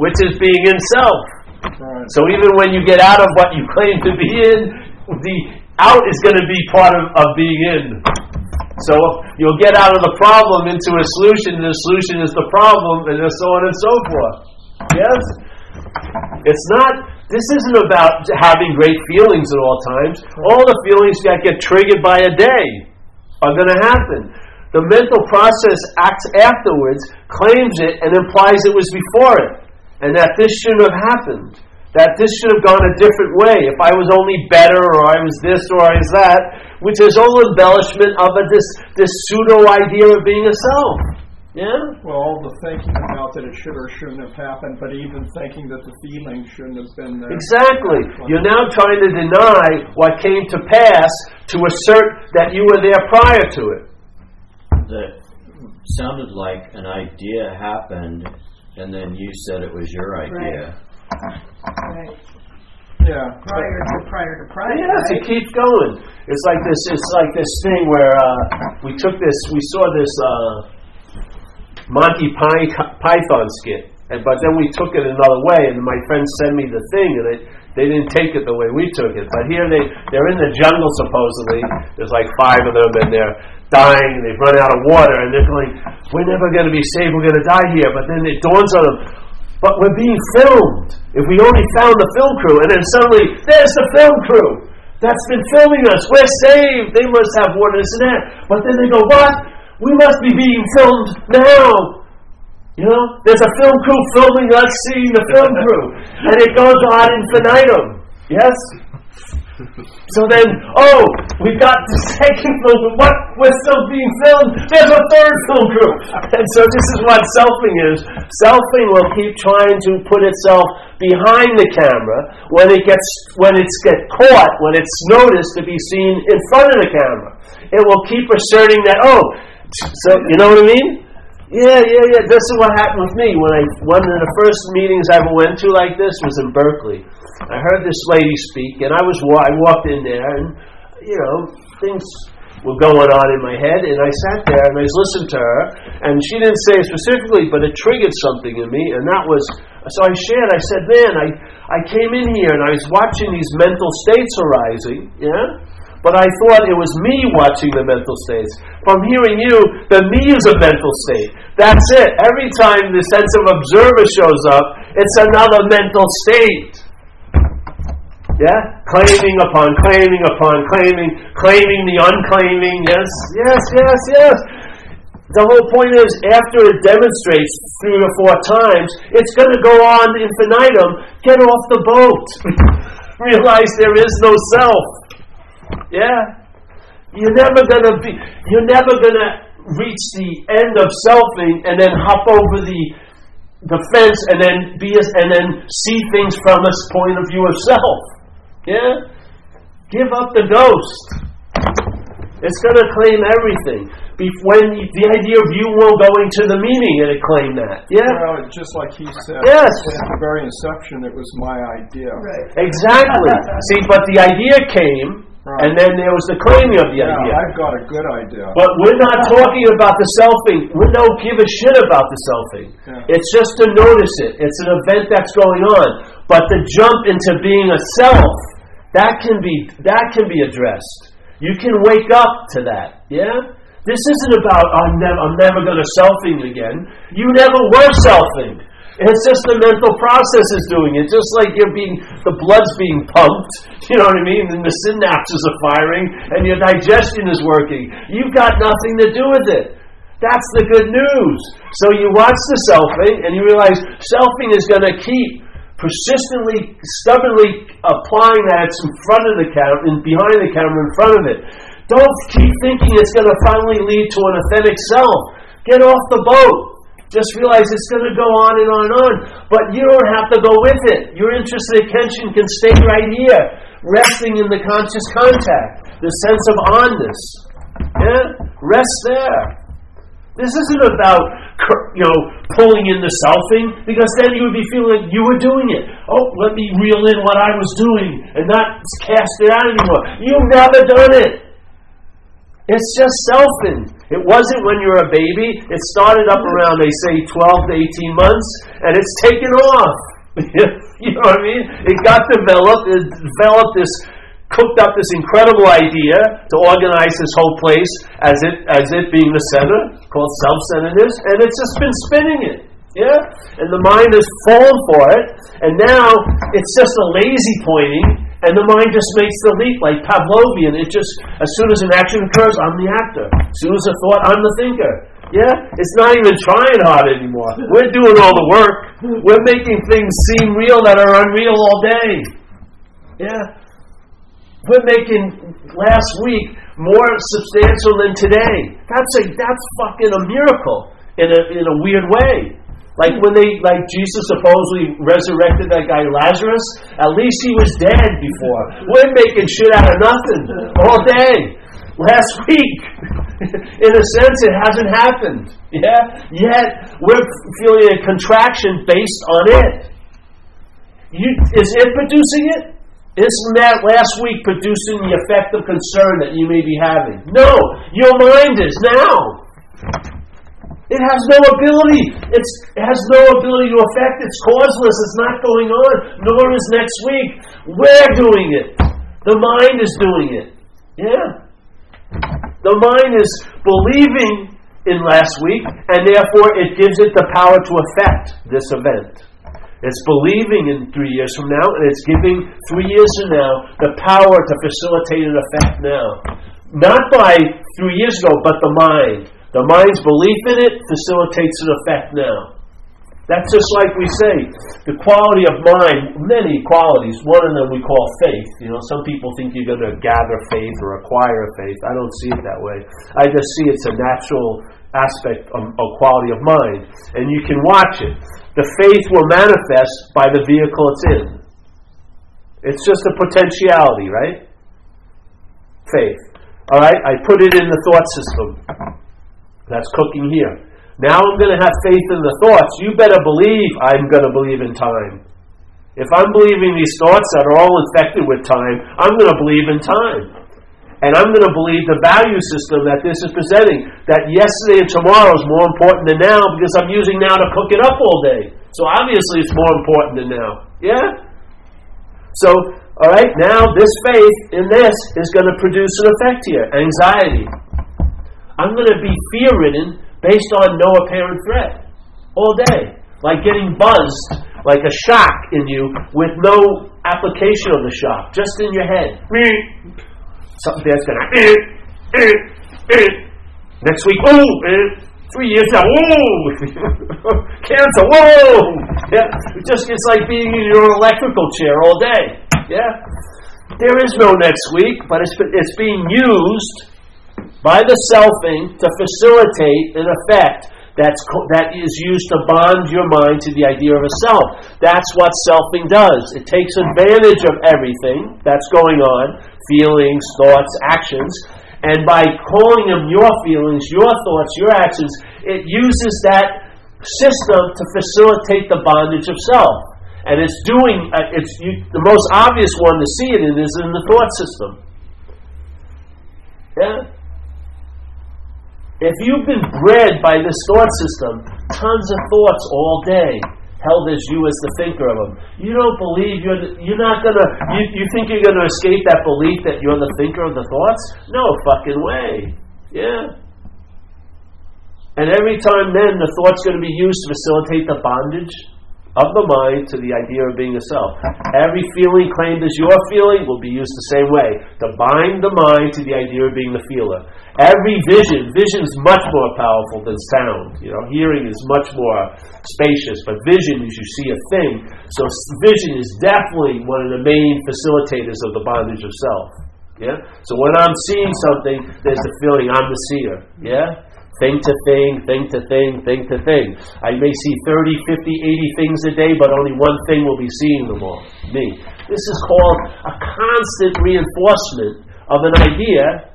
which is being in self. Right. So even when you get out of what you claim to be in, the out is going to be part of, of being in. So you'll get out of the problem into a solution, and the solution is the problem, and so on and so forth. Yes? It's not, this isn't about having great feelings at all times. All the feelings that get triggered by a day are going to happen. The mental process acts afterwards, claims it, and implies it was before it, and that this shouldn't have happened. That this should have gone a different way. If I was only better, or I was this, or I was that, which is all embellishment of a, this this pseudo idea of being a self. Yeah. Well, all the thinking about that it should or shouldn't have happened, but even thinking that the feeling shouldn't have been there. Exactly. You're now trying to deny what came to pass to assert that you were there prior to it. that sounded like an idea happened, and then you said it was your idea. Right. Yeah. Prior to prior to prior. Yes, it right? keeps going. It's like this. It's like this thing where uh, we took this. We saw this uh, Monty Py- Python skit. And, but then we took it another way, and my friends sent me the thing, and it, they didn't take it the way we took it. But here they, they're in the jungle supposedly. There's like five of them, and they're dying, and they've run out of water, and they're going, we're never going to be safe, we're going to die here. But then it dawns on them, but we're being filmed. If we only found the film crew, and then suddenly, there's the film crew that's been filming us. We're saved. They must have water, this and that. But then they go, what? We must be being filmed now. You know, there's a film crew filming us seeing the film crew, and it goes on infinitum. Yes. So then, oh, we got the second film. What? We're still being filmed. There's a third film crew, and so this is what selfing is. Selfing will keep trying to put itself behind the camera when it gets when it's get caught, when it's noticed to be seen in front of the camera. It will keep asserting that. Oh, so you know what I mean? Yeah, yeah, yeah. This is what happened with me when I one of the first meetings I ever went to like this was in Berkeley. I heard this lady speak, and I was I walked in there, and you know things were going on in my head, and I sat there and I listened to her, and she didn't say it specifically, but it triggered something in me, and that was so I shared. I said, "Man, I I came in here and I was watching these mental states arising, yeah." But I thought it was me watching the mental states. From hearing you, the me is a mental state. That's it. Every time the sense of observer shows up, it's another mental state. Yeah? Claiming upon claiming upon claiming, claiming the unclaiming. Yes, yes, yes, yes. The whole point is, after it demonstrates three or four times, it's going to go on infinitum. Get off the boat. Realize there is no self. Yeah? You're never gonna be you're never gonna reach the end of selfing and then hop over the the fence and then be a, and then see things from this point of view of self. Yeah? Give up the ghost. It's gonna claim everything. Be, when you, the idea of you will going to the meaning, it claimed that. Yeah? Well, just like he said, Yes. at the very inception, it was my idea. Right. Exactly. See, but the idea came, and then there was the claiming of the Yeah, idea. I've got a good idea. But we're not talking about the selfing. We don't give a shit about the selfing. Yeah. It's just to notice it. It's an event that's going on. But the jump into being a self, that can be that can be addressed. You can wake up to that. Yeah? This isn't about I'm never I'm never gonna selfing again. You never were selfing. It's just the mental process is doing it. Just like you're being the blood's being pumped, you know what I mean? And the synapses are firing and your digestion is working. You've got nothing to do with it. That's the good news. So you watch the selfing and you realize selfing is going to keep persistently, stubbornly applying that it's in front of the camera, and behind the camera, in front of it. Don't keep thinking it's going to finally lead to an authentic self. Get off the boat. Just realize it's going to go on and on and on. But you don't have to go with it. Your interest and attention can stay right here, resting in the conscious contact, the sense of onness. Yeah? Rest there. This isn't about you know pulling in the selfing because then you would be feeling like you were doing it. Oh, let me reel in what I was doing and not cast it out anymore. You've never done it. It's just selfing. It wasn't when you were a baby. It started up around they say 12 to 18 months, and it's taken off. you know what I mean? It got developed. It developed this cooked up this incredible idea to organize this whole place as it as it being the center called self-centeredness, and it's just been spinning it. Yeah, and the mind has fallen for it, and now it's just a lazy pointing, and the mind just makes the leap like Pavlovian. It just as soon as an action occurs, I'm the actor. As soon as a thought, I'm the thinker. Yeah, it's not even trying hard anymore. We're doing all the work. We're making things seem real that are unreal all day. Yeah. We're making last week more substantial than today. That's a that's fucking a miracle in a in a weird way. Like when they like Jesus supposedly resurrected that guy Lazarus, at least he was dead before. We're making shit out of nothing all day. Last week, in a sense, it hasn't happened. Yeah. Yet we're feeling a contraction based on it. You, is it producing it? Isn't that last week producing the effect of concern that you may be having? No, your mind is now. It has no ability. It's, it has no ability to affect. It's causeless. It's not going on. Nor is next week. We're doing it. The mind is doing it. Yeah. The mind is believing in last week, and therefore it gives it the power to affect this event. It's believing in three years from now, and it's giving three years from now the power to facilitate an effect now. Not by three years ago, but the mind. The mind's belief in it facilitates an effect now. That's just like we say, the quality of mind, many qualities. One of them we call faith. You know, some people think you're going to gather faith or acquire faith. I don't see it that way. I just see it's a natural aspect of, of quality of mind. And you can watch it. The faith will manifest by the vehicle it's in. It's just a potentiality, right? Faith. All right, I put it in the thought system. That's cooking here. Now I'm going to have faith in the thoughts. You better believe I'm going to believe in time. If I'm believing these thoughts that are all infected with time, I'm going to believe in time. And I'm going to believe the value system that this is presenting. That yesterday and tomorrow is more important than now because I'm using now to cook it up all day. So obviously it's more important than now. Yeah? So, all right, now this faith in this is going to produce an effect here anxiety. I'm going to be fear ridden based on no apparent threat all day. Like getting buzzed, like a shock in you with no application of the shock, just in your head. Something that's going to. Next week, oh, three years now, whoa, oh. cancer, whoa. Yeah, it just it's like being in your electrical chair all day. Yeah, there is no next week, but it's it's being used by the selfing to facilitate an effect that's co- that is used to bond your mind to the idea of a self. That's what selfing does. It takes advantage of everything that's going on, feelings, thoughts, actions, and by calling them your feelings, your thoughts, your actions, it uses that system to facilitate the bondage of self. And it's doing uh, it's you, the most obvious one to see it in is in the thought system. Yeah. If you've been bred by this thought system, tons of thoughts all day, held as you as the thinker of them, you don't believe you're you're not gonna you, you think you're gonna escape that belief that you're the thinker of the thoughts? No fucking way. Yeah. And every time then the thought's to be used to facilitate the bondage of the mind to the idea of being a self. Every feeling claimed as your feeling will be used the same way to bind the mind to the idea of being the feeler. Every vision, vision is much more powerful than sound. You know, hearing is much more spacious, but vision is you see a thing. So vision is definitely one of the main facilitators of the bondage of self. Yeah. So when I'm seeing something, there's a feeling I'm the seer. Yeah thing to thing, thing to thing, thing to thing. I may see 30, 50, 80 things a day, but only one thing will be seeing them all me. This is called a constant reinforcement of an idea,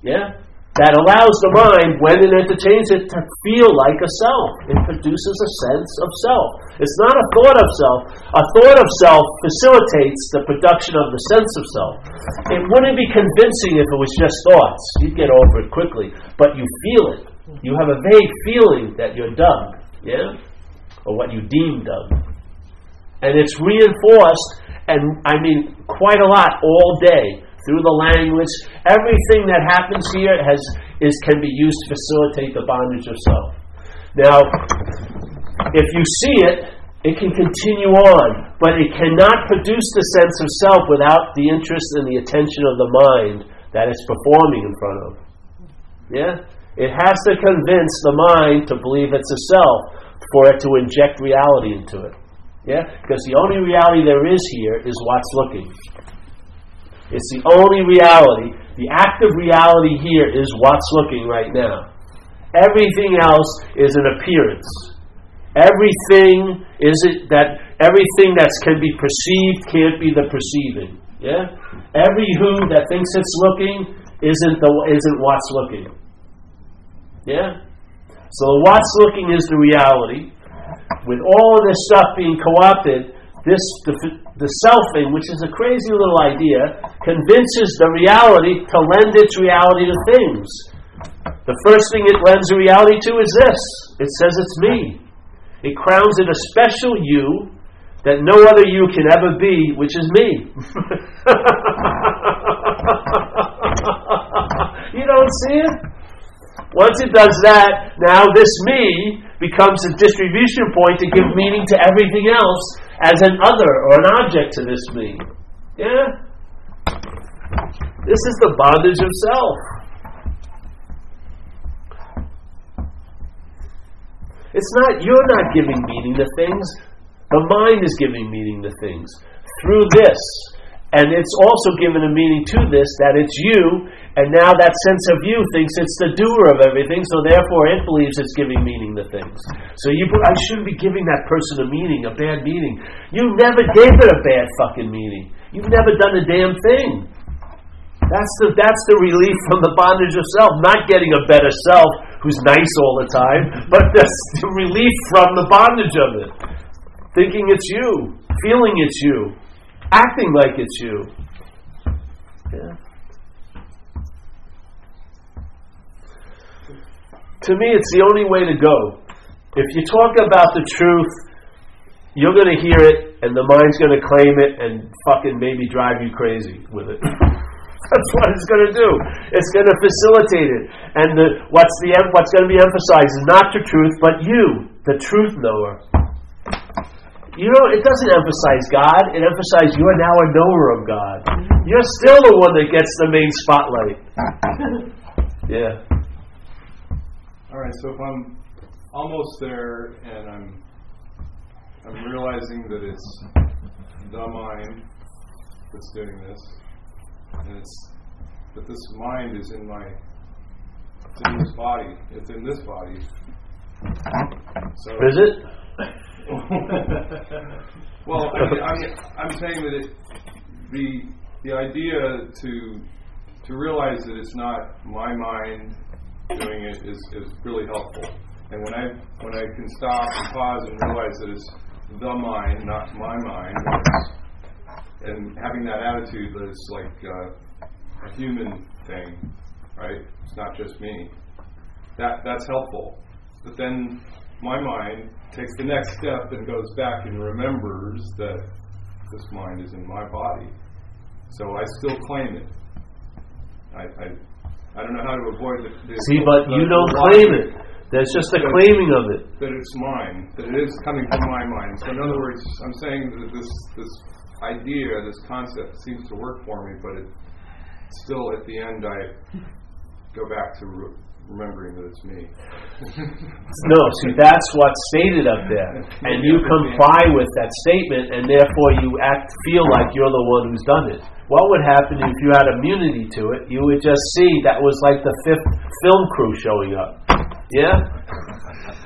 yeah, that allows the mind, when it entertains it, to feel like a self. It produces a sense of self. It's not a thought of self. A thought of self facilitates the production of the sense of self. It wouldn't be convincing if it was just thoughts. You'd get over it quickly. But you feel it. You have a vague feeling that you're Doug, yeah? Or what you deem Doug. And it's reinforced, and I mean, quite a lot all day through the language. Everything that happens here has is can be used to facilitate the bondage of self. Now, if you see it, it can continue on, but it cannot produce the sense of self without the interest and the attention of the mind that it's performing in front of. Yeah? It has to convince the mind to believe it's a self for it to inject reality into it. Yeah? Because the only reality there is here is what's looking. It's the only reality. The active reality here is what's looking right now. Everything else is an appearance. Everything is it that everything that can be perceived can't be the perceiving. Yeah? Every who that thinks it's looking isn't the isn't what's looking. Yeah? So what's looking is the reality. With all of this stuff being co-opted, this the, the selfing, which is a crazy little idea, convinces the reality to lend its reality to things. The first thing it lends a reality to is this it says it's me. It crowns it a special you that no other you can ever be, which is me. you don't see it? Once it does that, now this me becomes a distribution point to give meaning to everything else as an other or an object to this me. Yeah? This is the bondage of self. It's not, you're not giving meaning to things. The mind is giving meaning to things through this. And it's also given a meaning to this that it's you, and now that sense of you thinks it's the doer of everything, so therefore it believes it's giving meaning to things. So you, I shouldn't be giving that person a meaning, a bad meaning. You never gave it a bad fucking meaning. You've never done a damn thing. That's the, that's the relief from the bondage of self. Not getting a better self who's nice all the time, but that's the relief from the bondage of it. Thinking it's you, feeling it's you, acting like it's you. Yeah. To me, it's the only way to go. If you talk about the truth, you're going to hear it, and the mind's going to claim it and fucking maybe drive you crazy with it. That's what it's going to do. It's going to facilitate it. And the, what's, the, what's going to be emphasized is not the truth, but you, the truth knower. You know, it doesn't emphasize God. It emphasizes you are now a knower of God. You're still the one that gets the main spotlight. yeah. All right, so if I'm almost there and I'm I'm realizing that it's the mind that's doing this, and it's that this mind is in my it's in this body. It's in this body. So Is it? well, I mean, I'm, I'm saying that it, the the idea to to realize that it's not my mind doing it is, is really helpful. And when I when I can stop and pause and realize that it's the mind, not my mind, and having that attitude that it's like uh, a human thing, right? It's not just me. That that's helpful. But then my mind takes the next step and goes back and remembers that this mind is in my body. So I still claim it. I, I, I don't know how to avoid the. the See, but the- you don't claim it. There's just a claiming of it. That it's mine. That it is coming from my mind. So in other words, I'm saying that this this idea, this concept, seems to work for me, but it still at the end I go back to re- remembering that it's me. No, see, that's what's stated up there. And you comply with that statement, and therefore you act, feel like you're the one who's done it. What would happen if you had immunity to it? You would just see that was like the fifth film crew showing up. Yeah?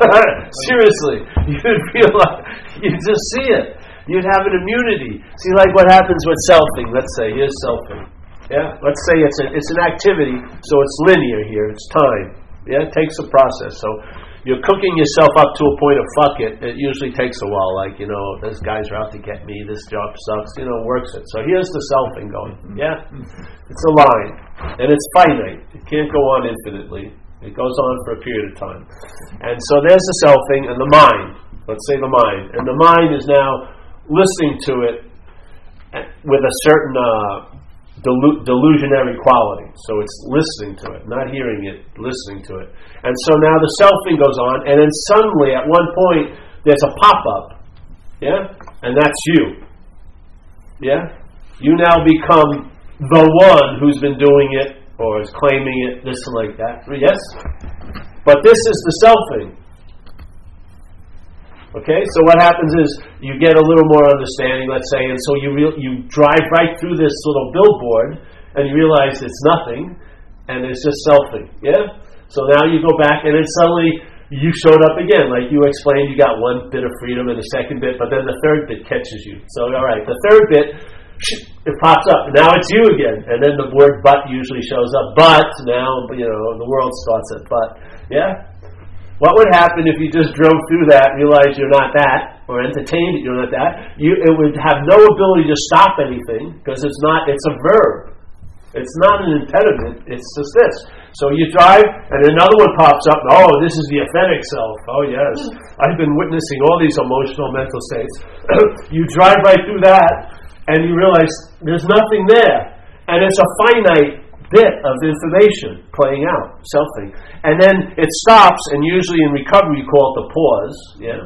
Seriously. You'd feel like, you'd just see it. You'd have an immunity. See, like what happens with selfing. Let's say, here's selfing. Yeah? Let's say it's, a, it's an activity, so it's linear here, it's time. Yeah, it takes a process. So you're cooking yourself up to a point of fuck it. It usually takes a while. Like you know, those guys are out to get me. This job sucks. You know, works it. So here's the selfing going. Yeah, it's a line, and it's finite. It can't go on infinitely. It goes on for a period of time. And so there's the selfing and the mind. Let's say the mind, and the mind is now listening to it with a certain. Uh, delu- delusionary quality. So it's listening to it, not hearing it, listening to it. And so now the selfing goes on, and then suddenly at one point there's a pop up. Yeah? And that's you. Yeah? You now become the one who's been doing it or is claiming it, this and like that. Yes? But this is the selfing. Okay, so what happens is you get a little more understanding, let's say, and so you re- you drive right through this little billboard, and you realize it's nothing, and it's just selfing. Yeah. So now you go back, and then suddenly you showed up again, like you explained. You got one bit of freedom and a second bit, but then the third bit catches you. So all right, the third bit it pops up. Now it's you again, and then the word "but" usually shows up. But now you know the world starts at "but." Yeah. What would happen if you just drove through that, realized you're not that, or entertained that you're not that? You, it would have no ability to stop anything because it's not. It's a verb. It's not an impediment. It's just this. So you drive, and another one pops up. Oh, this is the authentic self. Oh yes, I've been witnessing all these emotional mental states. you drive right through that, and you realize there's nothing there, and it's a finite bit of information playing out, something. And then it stops, and usually in recovery you call it the pause. Yeah.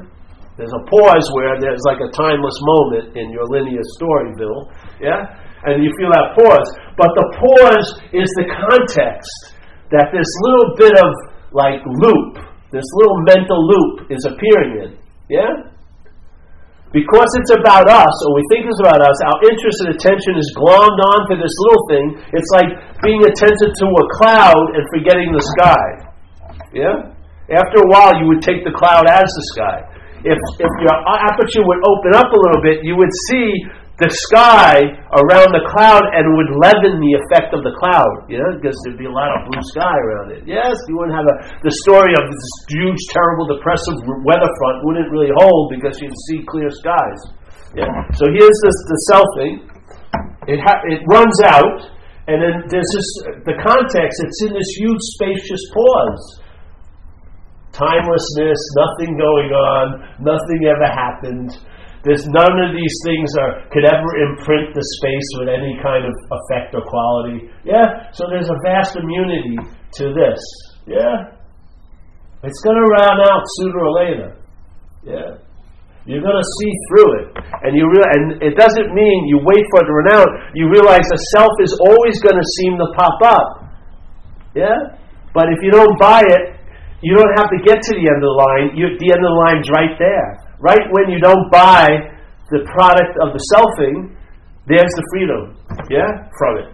There's a pause where there's like a timeless moment in your linear story, Bill. Yeah? And you feel that pause. But the pause is the context that this little bit of like loop, this little mental loop is appearing in. Yeah? Because it's about us, or we think it's about us, our interest and attention is glommed on to this little thing. It's like being attentive to a cloud and forgetting the sky. Yeah? After a while, you would take the cloud as the sky. If, if your aperture would open up a little bit, you would see the sky around the cloud and would leaven the effect of the cloud, you know, because there'd be a lot of blue sky around it. Yes, you wouldn't have a, the story of this huge, terrible, depressive weather front wouldn't really hold because you'd see clear skies. Yeah. So here's this, the selfing. It, ha- it runs out, and then there's this, the context, it's in this huge, spacious pause. Timelessness, nothing going on, nothing ever happened there's none of these things are could ever imprint the space with any kind of effect or quality. Yeah, so there's a vast immunity to this. Yeah, it's going to run out sooner or later. Yeah, you're going to see through it, and you real and it doesn't mean you wait for it to run out. You realize the self is always going to seem to pop up. Yeah, but if you don't buy it, you don't have to get to the end of the line. You, the end of the line's right there right when you don't buy the product of the selfing, there's the freedom, yeah, from it.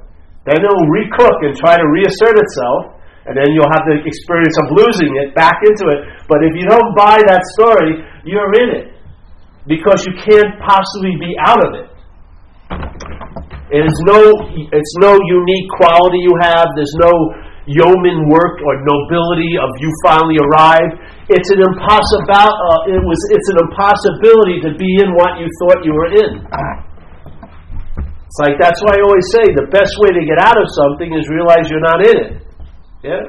Then it'll recook and try to reassert itself, and then you'll have the experience of losing it back into it. But if you don't buy that story, you're in it because you can't possibly be out of it. It is no, it's no unique quality you have. There's no yeoman work or nobility of you finally arrived. It's an impossible. Uh, it was. It's an impossibility to be in what you thought you were in. It's like that's why I always say the best way to get out of something is realize you're not in it. Yeah.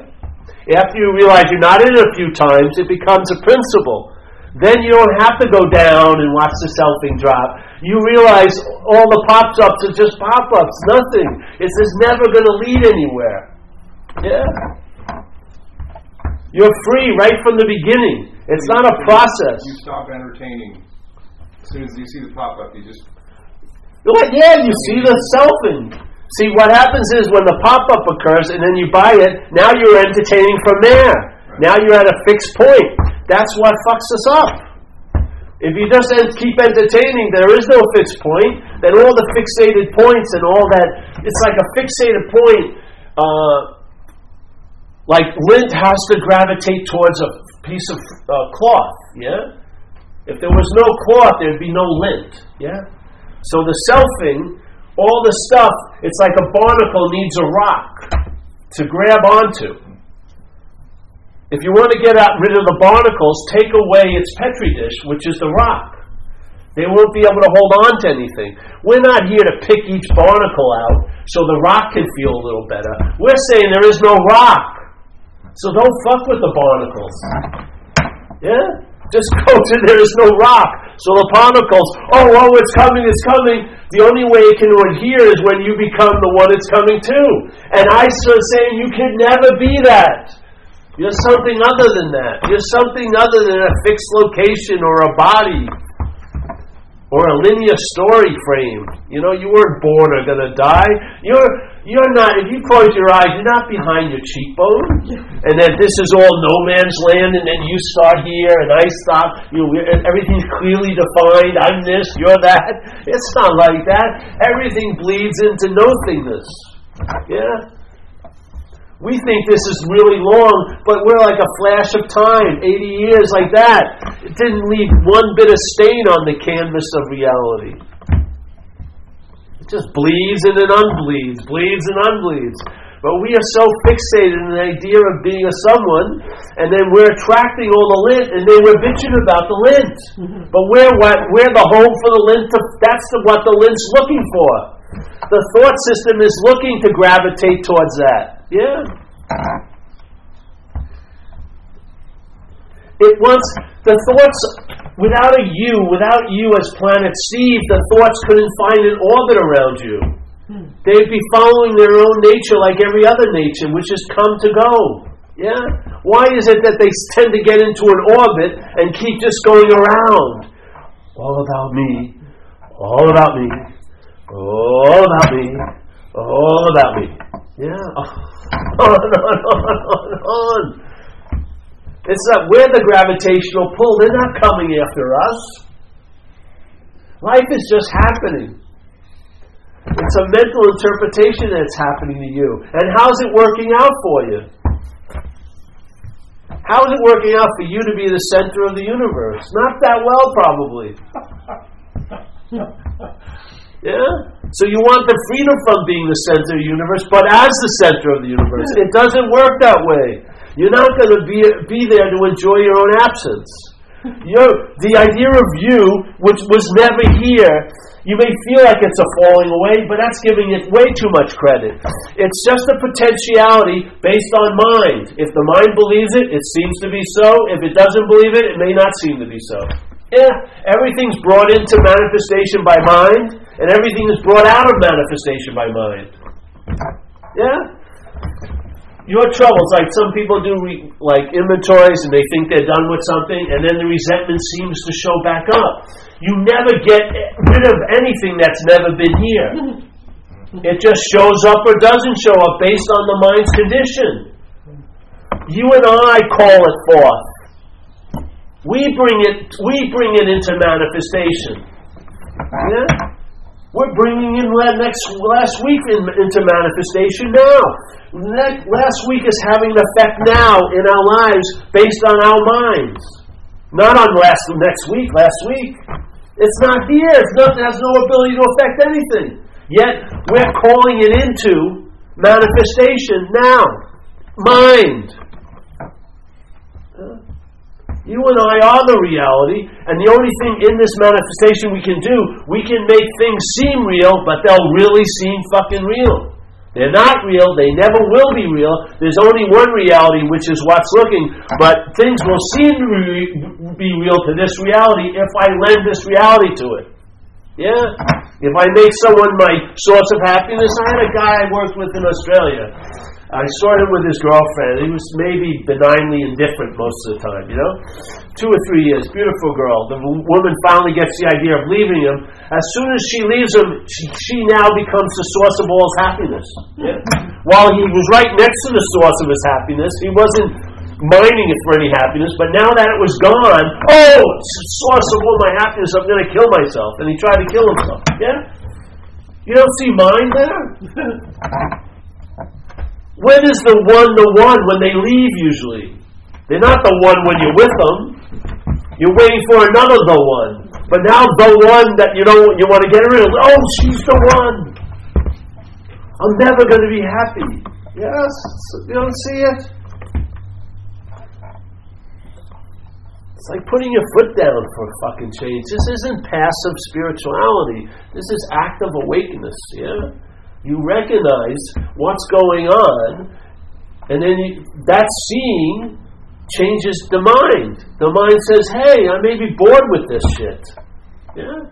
After you realize you're not in it a few times, it becomes a principle. Then you don't have to go down and watch the selfing drop. You realize all the pop ups are just pop ups, nothing. It's just never going to lead anywhere. Yeah. You're free right from the beginning. It's not a process. You stop entertaining. As soon as you see the pop up, you just. Like, yeah, you see the selfing. See, what happens is when the pop up occurs and then you buy it, now you're entertaining from there. Now you're at a fixed point. That's what fucks us up. If you just keep entertaining, there is no fixed point. Then all the fixated points and all that, it's like a fixated point. Uh, like lint has to gravitate towards a piece of uh, cloth, yeah? If there was no cloth, there'd be no lint, yeah? So the selfing, all the stuff, it's like a barnacle needs a rock to grab onto. If you want to get out, rid of the barnacles, take away its petri dish, which is the rock. They won't be able to hold on to anything. We're not here to pick each barnacle out so the rock can feel a little better. We're saying there is no rock. So don't fuck with the barnacles. Yeah? Just go to there is no rock. So the barnacles, oh, oh, it's coming, it's coming. The only way it can adhere is when you become the one it's coming to. And I start saying you can never be that. You're something other than that. You're something other than a fixed location or a body or a linear story frame. You know, you weren't born or to die. You're you're not, if you close your eyes, you're not behind your cheekbone. And that this is all no man's land, and then you start here, and I stop. You know, everything's clearly defined. I'm this, you're that. It's not like that. Everything bleeds into nothingness. Yeah? We think this is really long, but we're like a flash of time, 80 years like that. It didn't leave one bit of stain on the canvas of reality It just bleeds and then unbleeds, bleeds and unbleeds. But we are so fixated in the idea of being a someone, and then we're attracting all the lint, and then we're bitching about the lint. Mm-hmm. But we're what we're the home for the lint. To, that's the, what the lint's looking for. The thought system is looking to gravitate towards that. Yeah. It wants the thoughts without a you, without you as planet Steve, the thoughts couldn't find an orbit around you. Hmm. They'd be following their own nature like every other nature, which is come to go. Yeah? Why is it that they tend to get into an orbit and keep just going around? All about me. All about me all about me, all about me. Yeah. On on, on, on, on. It's not we're the gravitational pull. They're not coming after us. Life is just happening. It's a mental interpretation that's happening to you. And how's it working out for you? How is it working out for you to be the center of the universe? Not that well, probably. Yeah? So you want the freedom from being the center of the universe, but as the center of the universe. It doesn't work that way. You're not going to be, be there to enjoy your own absence. You're, the idea of you, which was never here, you may feel like it's a falling away, but that's giving it way too much credit. It's just a potentiality based on mind. If the mind believes it, it seems to be so. If it doesn't believe it, it may not seem to be so. Yeah, everything's brought into manifestation by mind, and everything is brought out of manifestation by mind. Yeah? Your troubles, like some people do, re, like inventories, and they think they're done with something, and then the resentment seems to show back up. You never get rid of anything that's never been here. It just shows up or doesn't show up based on the mind's condition. You and I call it forth. We bring it. We bring it into manifestation. Yeah. We're bringing in next last week in, into manifestation now. Next, last week is having an effect now in our lives based on our minds, not on last next week. Last week, it's not here. It's not. It has no ability to affect anything. Yet we're calling it into manifestation now. Mind. You and I are the reality, and the only thing in this manifestation we can do, we can make things seem real, but they'll really seem fucking real. They're not real, they never will be real. There's only one reality, which is what's looking, but things will seem to be real to this reality if I lend this reality to it. Yeah? If I make someone my source of happiness, I had a guy I worked with in Australia. I saw him with his girlfriend. He was maybe benignly indifferent most of the time, you know? Two or three years, beautiful girl. The woman finally gets the idea of leaving him. As soon as she leaves him, she, she now becomes the source of all his happiness. Yeah? While he was right next to the source of his happiness, he wasn't mining it for any happiness, but now that it was gone, oh, source of all my happiness, I'm going to kill myself. And he tried to kill himself. Yeah? You don't see mine there? When is the one the one? When they leave, usually. They're not the one when you're with them. You're waiting for another the one. But now the one that you don't you want to get rid of. Oh, she's the one. I'm never going to be happy. Yes, you don't see it. It's like putting your foot down for fucking change. This isn't passive spirituality. This is active awakeness. Yeah. You recognize what's going on, and then you, that seeing changes the mind. The mind says, "Hey, I may be bored with this shit." Yeah.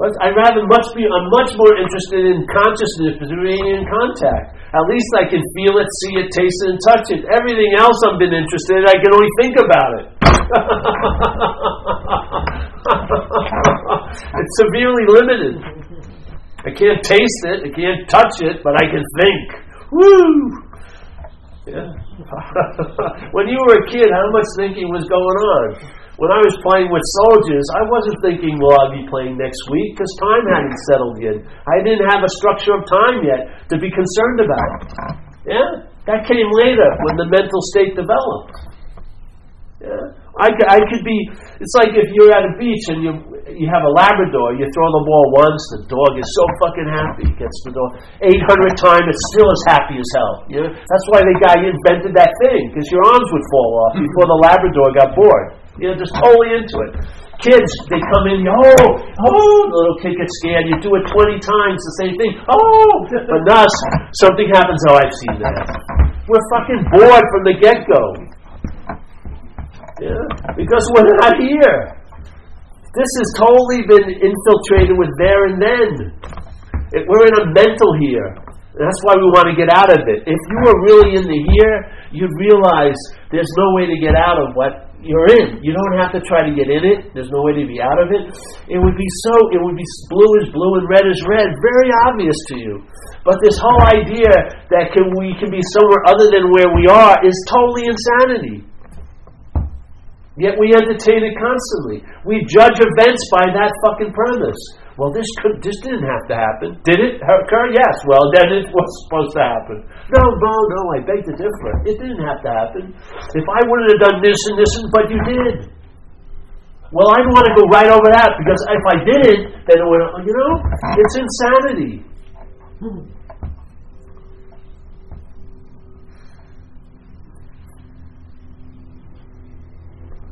I'd rather much be. I'm much more interested in consciousness being in contact. At least I can feel it, see it, taste it, and touch it. Everything else I've been interested in, I can only think about it. it's severely limited. I can't taste it, I can't touch it, but I can think. Woo! Yeah. when you were a kid, how much thinking was going on? When I was playing with soldiers, I wasn't thinking, will I'll be playing next week? Because time hadn't settled yet. I didn't have a structure of time yet to be concerned about. Yeah? That came later when the mental state developed. Yeah? I, I could be, it's like if you're at a beach and you you have a Labrador, you throw the ball once, the dog is so fucking happy, gets the dog 800 times, it's still as happy as hell. You know? That's why the guy invented that thing, because your arms would fall off before the Labrador got bored. You know, just totally into it. Kids, they come in, oh, oh, the little kid gets scared. You do it 20 times, the same thing. Oh, but us, something happens. Oh, I've seen that. We're fucking bored from the get go. Yeah, because we're not here. This has totally been infiltrated with there and then. We're in a mental here. That's why we want to get out of it. If you were really in the here, you'd realize there's no way to get out of what you're in. You don't have to try to get in it. There's no way to be out of it. It would be so, it would be blue is blue and red is red. Very obvious to you. But this whole idea that can, we can be somewhere other than where we are is totally insanity. Yet we entertain it constantly. We judge events by that fucking premise. Well, this could, this didn't have to happen. Did it occur? Yes. Well, then it was supposed to happen. No, no, no. I beg to differ. It didn't have to happen. If I wouldn't have done this and this, and but you did. Well, I want to go right over that because if I didn't, then it would. You know, it's insanity. Hmm.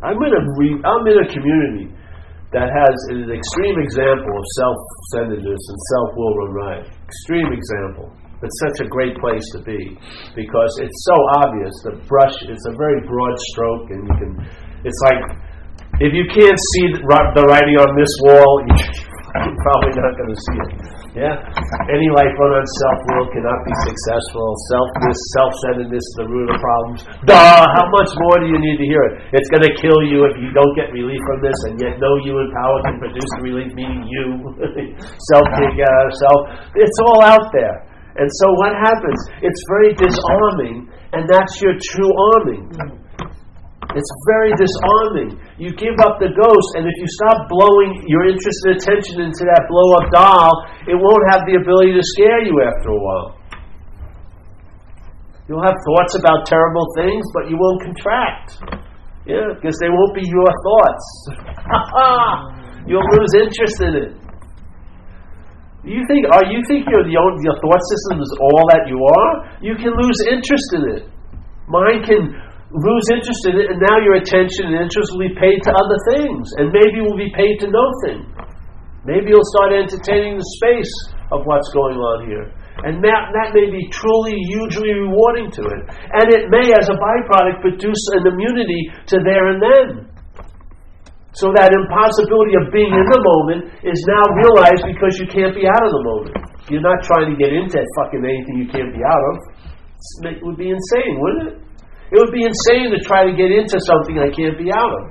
I'm in a re- I'm in a community that has an extreme example of self-centeredness and self-will run riot. Extreme example. It's such a great place to be because it's so obvious. The brush is a very broad stroke, and you can. It's like if you can't see the writing on this wall, you're probably not going to see it. Yeah. Any life run on self-will cannot be successful. Selfness, self-centeredness is the root of problems. Duh! How much more do you need to hear it? It's going to kill you if you don't get relief from this, and yet no you in power can produce the relief, meaning you. self can't out of self. It's all out there. And so what happens? It's very disarming, and that's your true arming. It's very disarming. You give up the ghost, and if you stop blowing your interest and attention into that blow up doll, it won't have the ability to scare you after a while. You'll have thoughts about terrible things, but you won't contract. Yeah, because they won't be your thoughts. You'll lose interest in it. You think? Are you think your your thought system is all that you are? You can lose interest in it. Mine can lose interest in it, and now your attention and interest will be paid to other things, and maybe will be paid to nothing. Maybe you'll start entertaining the space of what's going on here. And that, that may be truly, hugely rewarding to it. And it may, as a byproduct, produce an immunity to there and then. So that impossibility of being in the moment is now realized because you can't be out of the moment. You're not trying to get into fucking anything you can't be out of. It would be insane, wouldn't it? It would be insane to try to get into something I can't be out of.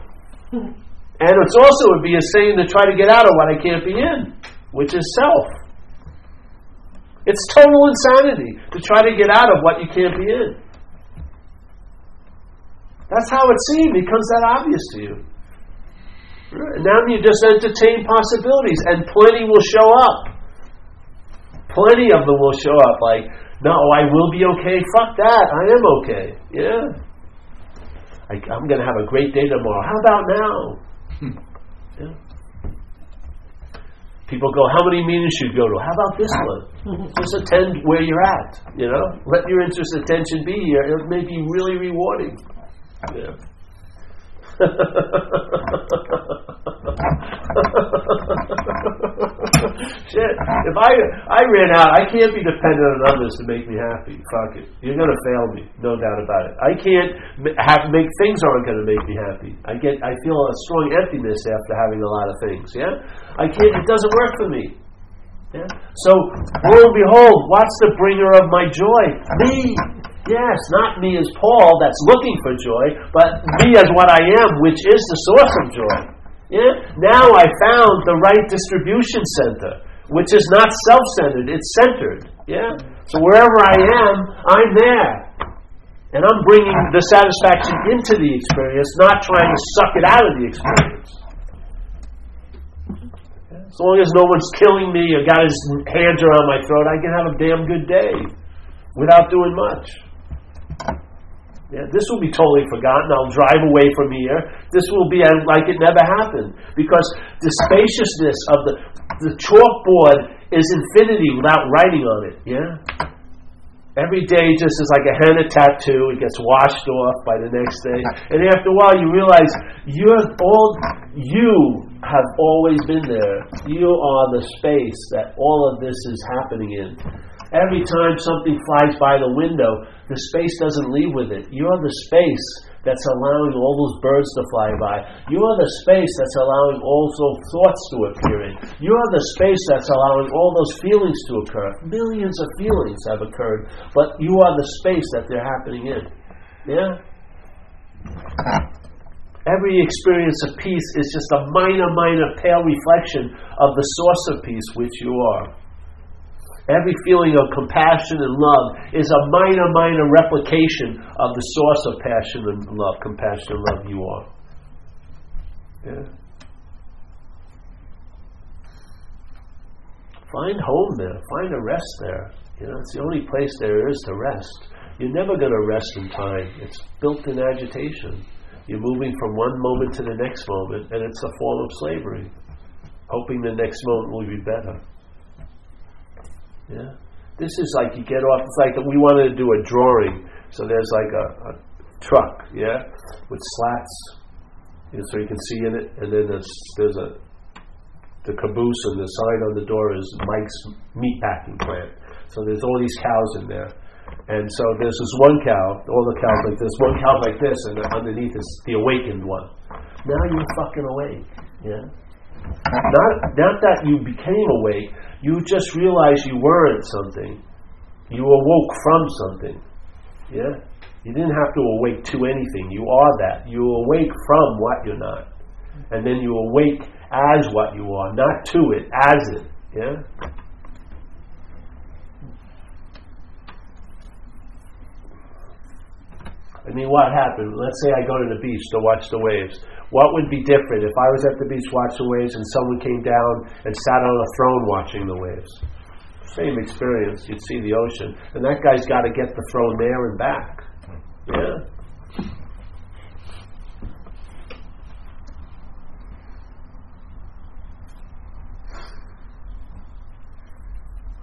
And it's also would be insane to try to get out of what I can't be in, which is self. It's total insanity to try to get out of what you can't be in. That's how it seems. It becomes that obvious to you. Now you just entertain possibilities, and plenty will show up. Plenty of them will show up. Like, no, I will be okay. Fuck that. I am okay. Yeah. I, I'm going to have a great day tomorrow. How about now? Hmm. yeah. People go, how many meetings should you go to? How about this hmm. one? Just attend where you're at. You know, let your interest and attention be here. It may be really rewarding. Yeah. Shit. If I I ran out, I can't be dependent on others to make me happy. Fuck it. You're gonna fail me, no doubt about it. I can't have make things aren't gonna make me happy. I get I feel a strong emptiness after having a lot of things. Yeah. I can't. It doesn't work for me. Yeah. So lo and behold, what's the bringer of my joy? Me. Yes, not me as Paul that's looking for joy, but me as what I am, which is the source of joy. Yeah? Now I found the right distribution center, which is not self centered, it's centered. Yeah? So wherever I am, I'm there. And I'm bringing the satisfaction into the experience, not trying to suck it out of the experience. As long as no one's killing me or got his hands around my throat, I can have a damn good day without doing much. Yeah, this will be totally forgotten. I'll drive away from here. This will be uh, like it never happened because the spaciousness of the the chalkboard is infinity without writing on it. Yeah. Every day just is like a henna tattoo. It gets washed off by the next day, and after a while, you realize you're all you have always been there. You are the space that all of this is happening in. Every time something flies by the window, the space doesn't leave with it. You're the space that's allowing all those birds to fly by. You're the space that's allowing all those thoughts to appear in. You're the space that's allowing all those feelings to occur. Millions of feelings have occurred, but you are the space that they're happening in. Yeah? Every experience of peace is just a minor, minor, pale reflection of the source of peace, which you are. Every feeling of compassion and love is a minor, minor replication of the source of passion and love, compassion and love you are. Yeah. Find home there. Find a rest there. You know, it's the only place there is to rest. You're never going to rest in time. It's built in agitation. You're moving from one moment to the next moment, and it's a form of slavery, hoping the next moment will be better. Yeah. This is like you get off. It's like we wanted to do a drawing. So there's like a, a truck, yeah, with slats, so you can see in it, and then there's there's a the caboose and the sign on the door is Mike's meat packing plant. So there's all these cows in there. And so there's this one cow, all the cows like this, one cow like this, and underneath is the awakened one. Now you're fucking awake. Yeah? Not, not that you became awake, you just realized you weren't something. You awoke from something. Yeah? You didn't have to awake to anything. You are that. You awake from what you're not. And then you awake as what you are, not to it, as it. Yeah? I mean, what happened? Let's say I go to the beach to watch the waves. What would be different if I was at the beach watching the waves and someone came down and sat on a throne watching the waves? Same experience. You'd see the ocean. And that guy's got to get the throne there and back. Yeah?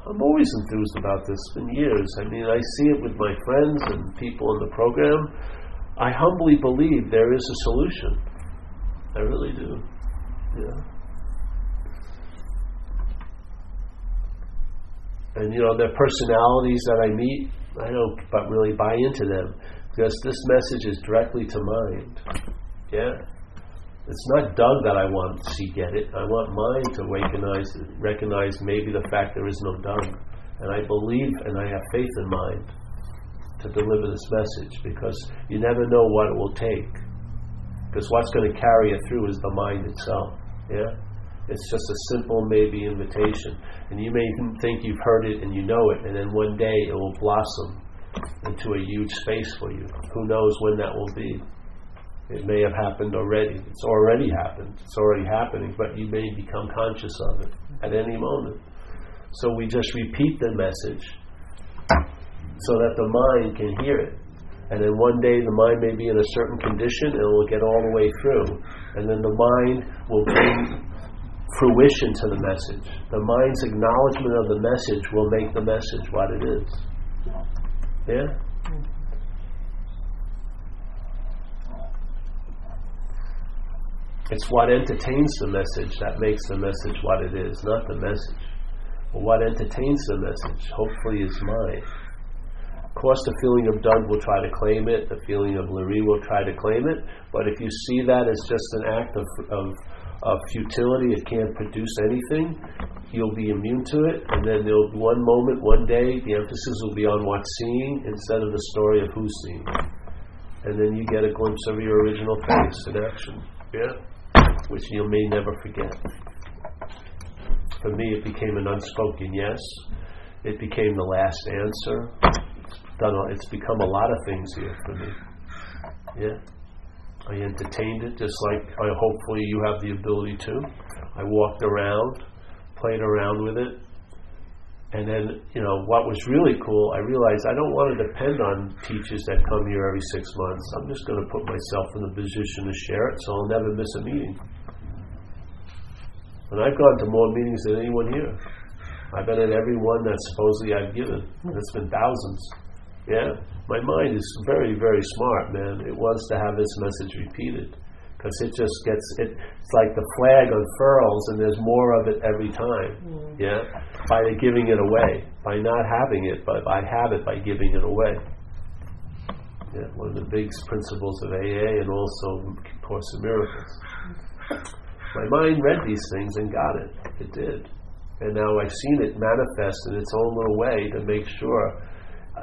I'm always enthused about this. Been years. I mean, I see it with my friends and people in the program. I humbly believe there is a solution. I really do. Yeah. And you know, their personalities that I meet, I don't but really buy into them because this message is directly to mind. Yeah. It's not Doug that I want to see get it. I want mine to recognize, recognize maybe the fact there is no Doug. And I believe and I have faith in mind to deliver this message because you never know what it will take. Because what's going to carry it through is the mind itself. Yeah? It's just a simple, maybe, invitation. And you may think you've heard it and you know it, and then one day it will blossom into a huge space for you. Who knows when that will be? It may have happened already. It's already happened. It's already happening, but you may become conscious of it at any moment. So we just repeat the message so that the mind can hear it. And then one day the mind may be in a certain condition and it will get all the way through. And then the mind will bring fruition to the message. The mind's acknowledgement of the message will make the message what it is. Yeah? It's what entertains the message that makes the message what it is, not the message. But what entertains the message, hopefully, is mine. Of course, the feeling of Doug will try to claim it, the feeling of Larry will try to claim it, but if you see that as just an act of, of, of futility, it can't produce anything, you'll be immune to it, and then there'll be one moment, one day, the emphasis will be on what's seeing instead of the story of who's seeing. And then you get a glimpse of your original face in action. Yeah? which you may never forget. For me, it became an unspoken yes. It became the last answer. Done, it's become a lot of things here for me. Yeah. I entertained it just like I hopefully you have the ability to. I walked around, played around with it, and then, you know, what was really cool, I realized I don't want to depend on teachers that come here every six months. I'm just going to put myself in the position to share it so I'll never miss a meeting. And I've gone to more meetings than anyone here. I've been at every one that supposedly I've given. It's been thousands. Yeah? My mind is very, very smart, man. It wants to have this message repeated. because it just gets it. It's like the flag unfurls, and there's more of it every time. Mm. Yeah, by giving it away, by not having it, but by have it by giving it away. Yeah, one of the big principles of AA and also Course in Miracles. My mind read these things and got it. It did. And now I've seen it manifest in its own little way to make sure.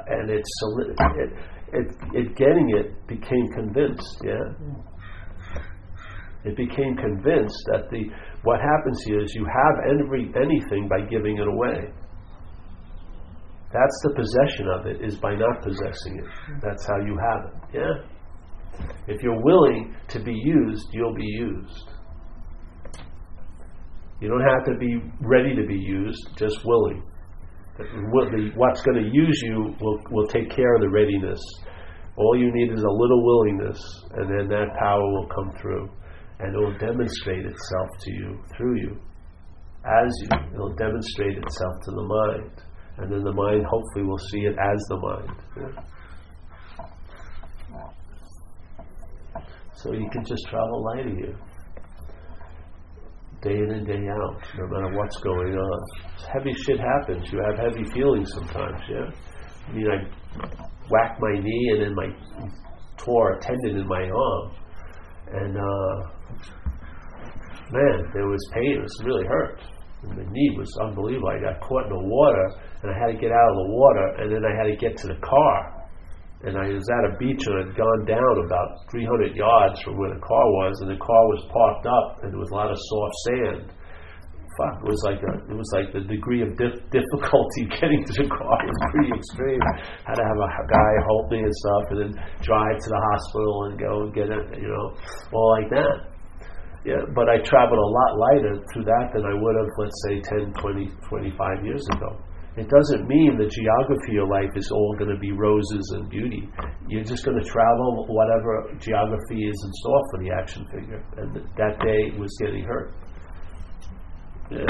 And it's soli- it, it, it getting it became convinced, yeah? It became convinced that the what happens here is you have every anything by giving it away. That's the possession of it, is by not possessing it. That's how you have it. Yeah? If you're willing to be used, you'll be used. You don't have to be ready to be used, just willing. What's going to use you will, will take care of the readiness. All you need is a little willingness, and then that power will come through. And it will demonstrate itself to you, through you. As you, it will demonstrate itself to the mind and then the mind hopefully will see it as the mind. Yeah. So you can just travel light here, day in and day out, no matter what's going on. Heavy shit happens. You have heavy feelings sometimes. Yeah. I mean, I whacked my knee and then my tore a tendon in my arm, and uh, man, there was pain. It was really hurt. And the knee was unbelievable. I got caught in the water, and I had to get out of the water, and then I had to get to the car. And I was at a beach and I'd gone down about 300 yards from where the car was, and the car was parked up, and there was a lot of soft sand. Fuck, it was like a, it was like the degree of dif- difficulty getting to the car was pretty extreme. Had to have a guy hold me and stuff, and then drive to the hospital and go and get it, you know, all like that. Yeah, but I traveled a lot lighter through that than I would have, let's say, 10, 20, 25 years ago. It doesn't mean the geography of life is all going to be roses and beauty. You're just going to travel whatever geography is in store for the action figure. And that day was getting hurt. Yeah.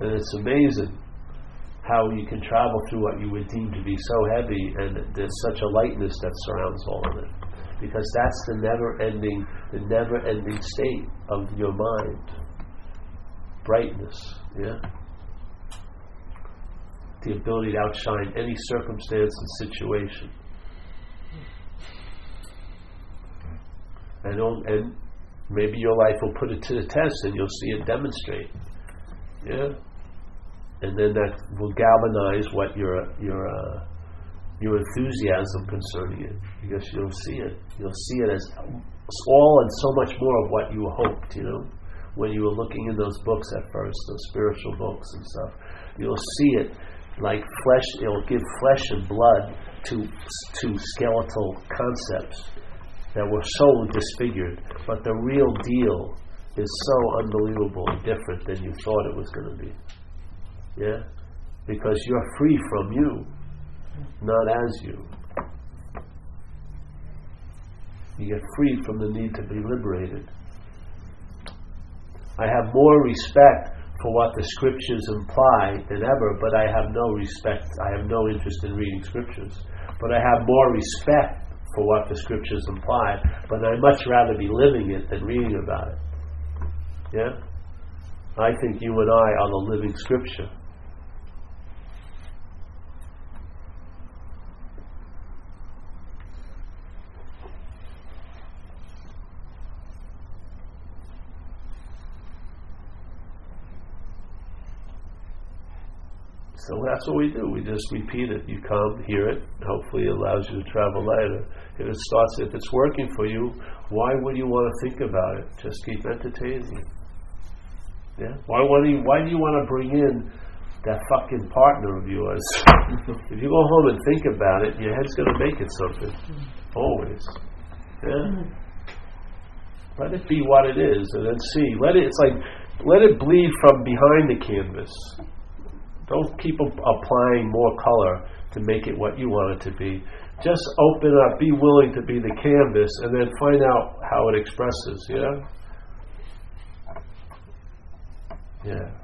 And it's amazing how you can travel through what you would deem to be so heavy, and there's such a lightness that surrounds all of it. Because that's the never ending, the never ending state of your mind. Brightness, yeah? The ability to outshine any circumstance and situation. And, and maybe your life will put it to the test and you'll see it demonstrate. Yeah? And then that will galvanize what your, your, uh, your enthusiasm concerning it. Because you'll see it. You'll see it as all and so much more of what you hoped, you know, when you were looking in those books at first, those spiritual books and stuff. You'll see it like flesh, it'll give flesh and blood to, to skeletal concepts that were so disfigured. But the real deal is so unbelievable and different than you thought it was going to be. Yeah? Because you're free from you, not as you. You get free from the need to be liberated. I have more respect for what the scriptures imply than ever, but I have no respect, I have no interest in reading scriptures. But I have more respect for what the scriptures imply, but I'd much rather be living it than reading about it. Yeah? I think you and I are the living scripture. So that's what we do. We just repeat it. You come, hear it. Hopefully, it allows you to travel lighter. If it starts, if it's working for you, why would you want to think about it? Just keep entertaining. Yeah. Why do you Why do you want to bring in that fucking partner of yours? if you go home and think about it, your head's going to make it something. Always. Yeah. Let it be what it is, and then see. Let it. It's like let it bleed from behind the canvas. Don't keep applying more color to make it what you want it to be. Just open up, be willing to be the canvas, and then find out how it expresses, yeah? Yeah.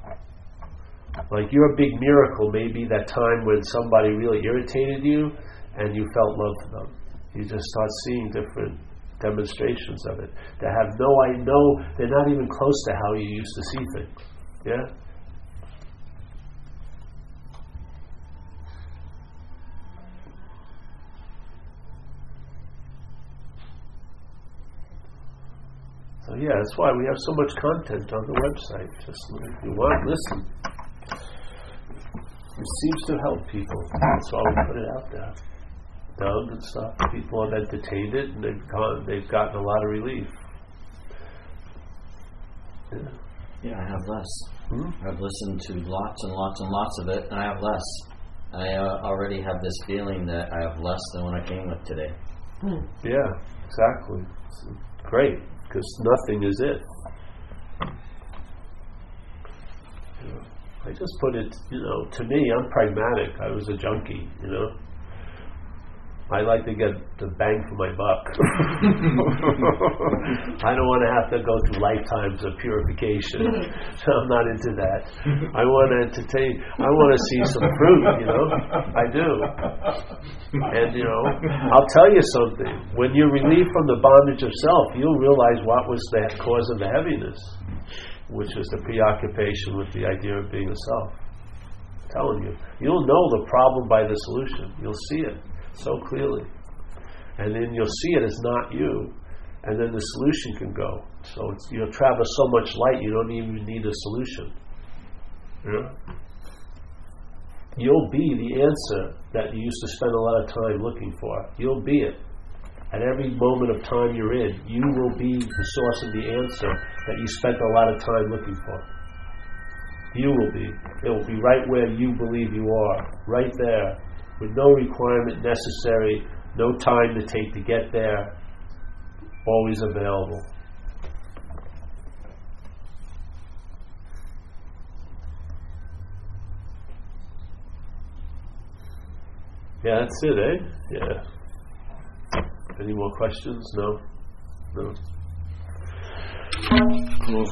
Like your big miracle may be that time when somebody really irritated you and you felt love for them. You just start seeing different demonstrations of it. That have no, I know they're not even close to how you used to see things. Yeah. Yeah, that's why we have so much content on the website. Just if you want, listen. It seems to help people. That's why we put it out there. Down and stuff. People have entertained it, and they've gone. They've gotten a lot of relief. Yeah. Yeah, I have less. Hmm? I've listened to lots and lots and lots of it, and I have less. I uh, already have this feeling that I have less than what I came with today. Yeah, exactly. It's great because nothing is it. You know, I just put it, you know, to me, I'm pragmatic. I was a junkie, you know. I like to get the bang for my buck. I don't want to have to go through lifetimes of purification. so I'm not into that. I want to entertain. I want to see some fruit, you know. I do. And, you know, I'll tell you something. When you're relieved from the bondage of self, you'll realize what was the cause of the heaviness, which was the preoccupation with the idea of being a self. I'm telling you. You'll know the problem by the solution. You'll see it so clearly. And then you'll see it as not you. And then the solution can go. So you'll travel so much light, you don't even need a solution. Yeah? You'll be the answer that you used to spend a lot of time looking for. You'll be it. At every moment of time you're in, you will be the source of the answer that you spent a lot of time looking for. You will be. It will be right where you believe you are, right there, with no requirement necessary, no time to take to get there, always available. Yeah, that's it, eh? Yeah. Any more questions? No? No? Cool.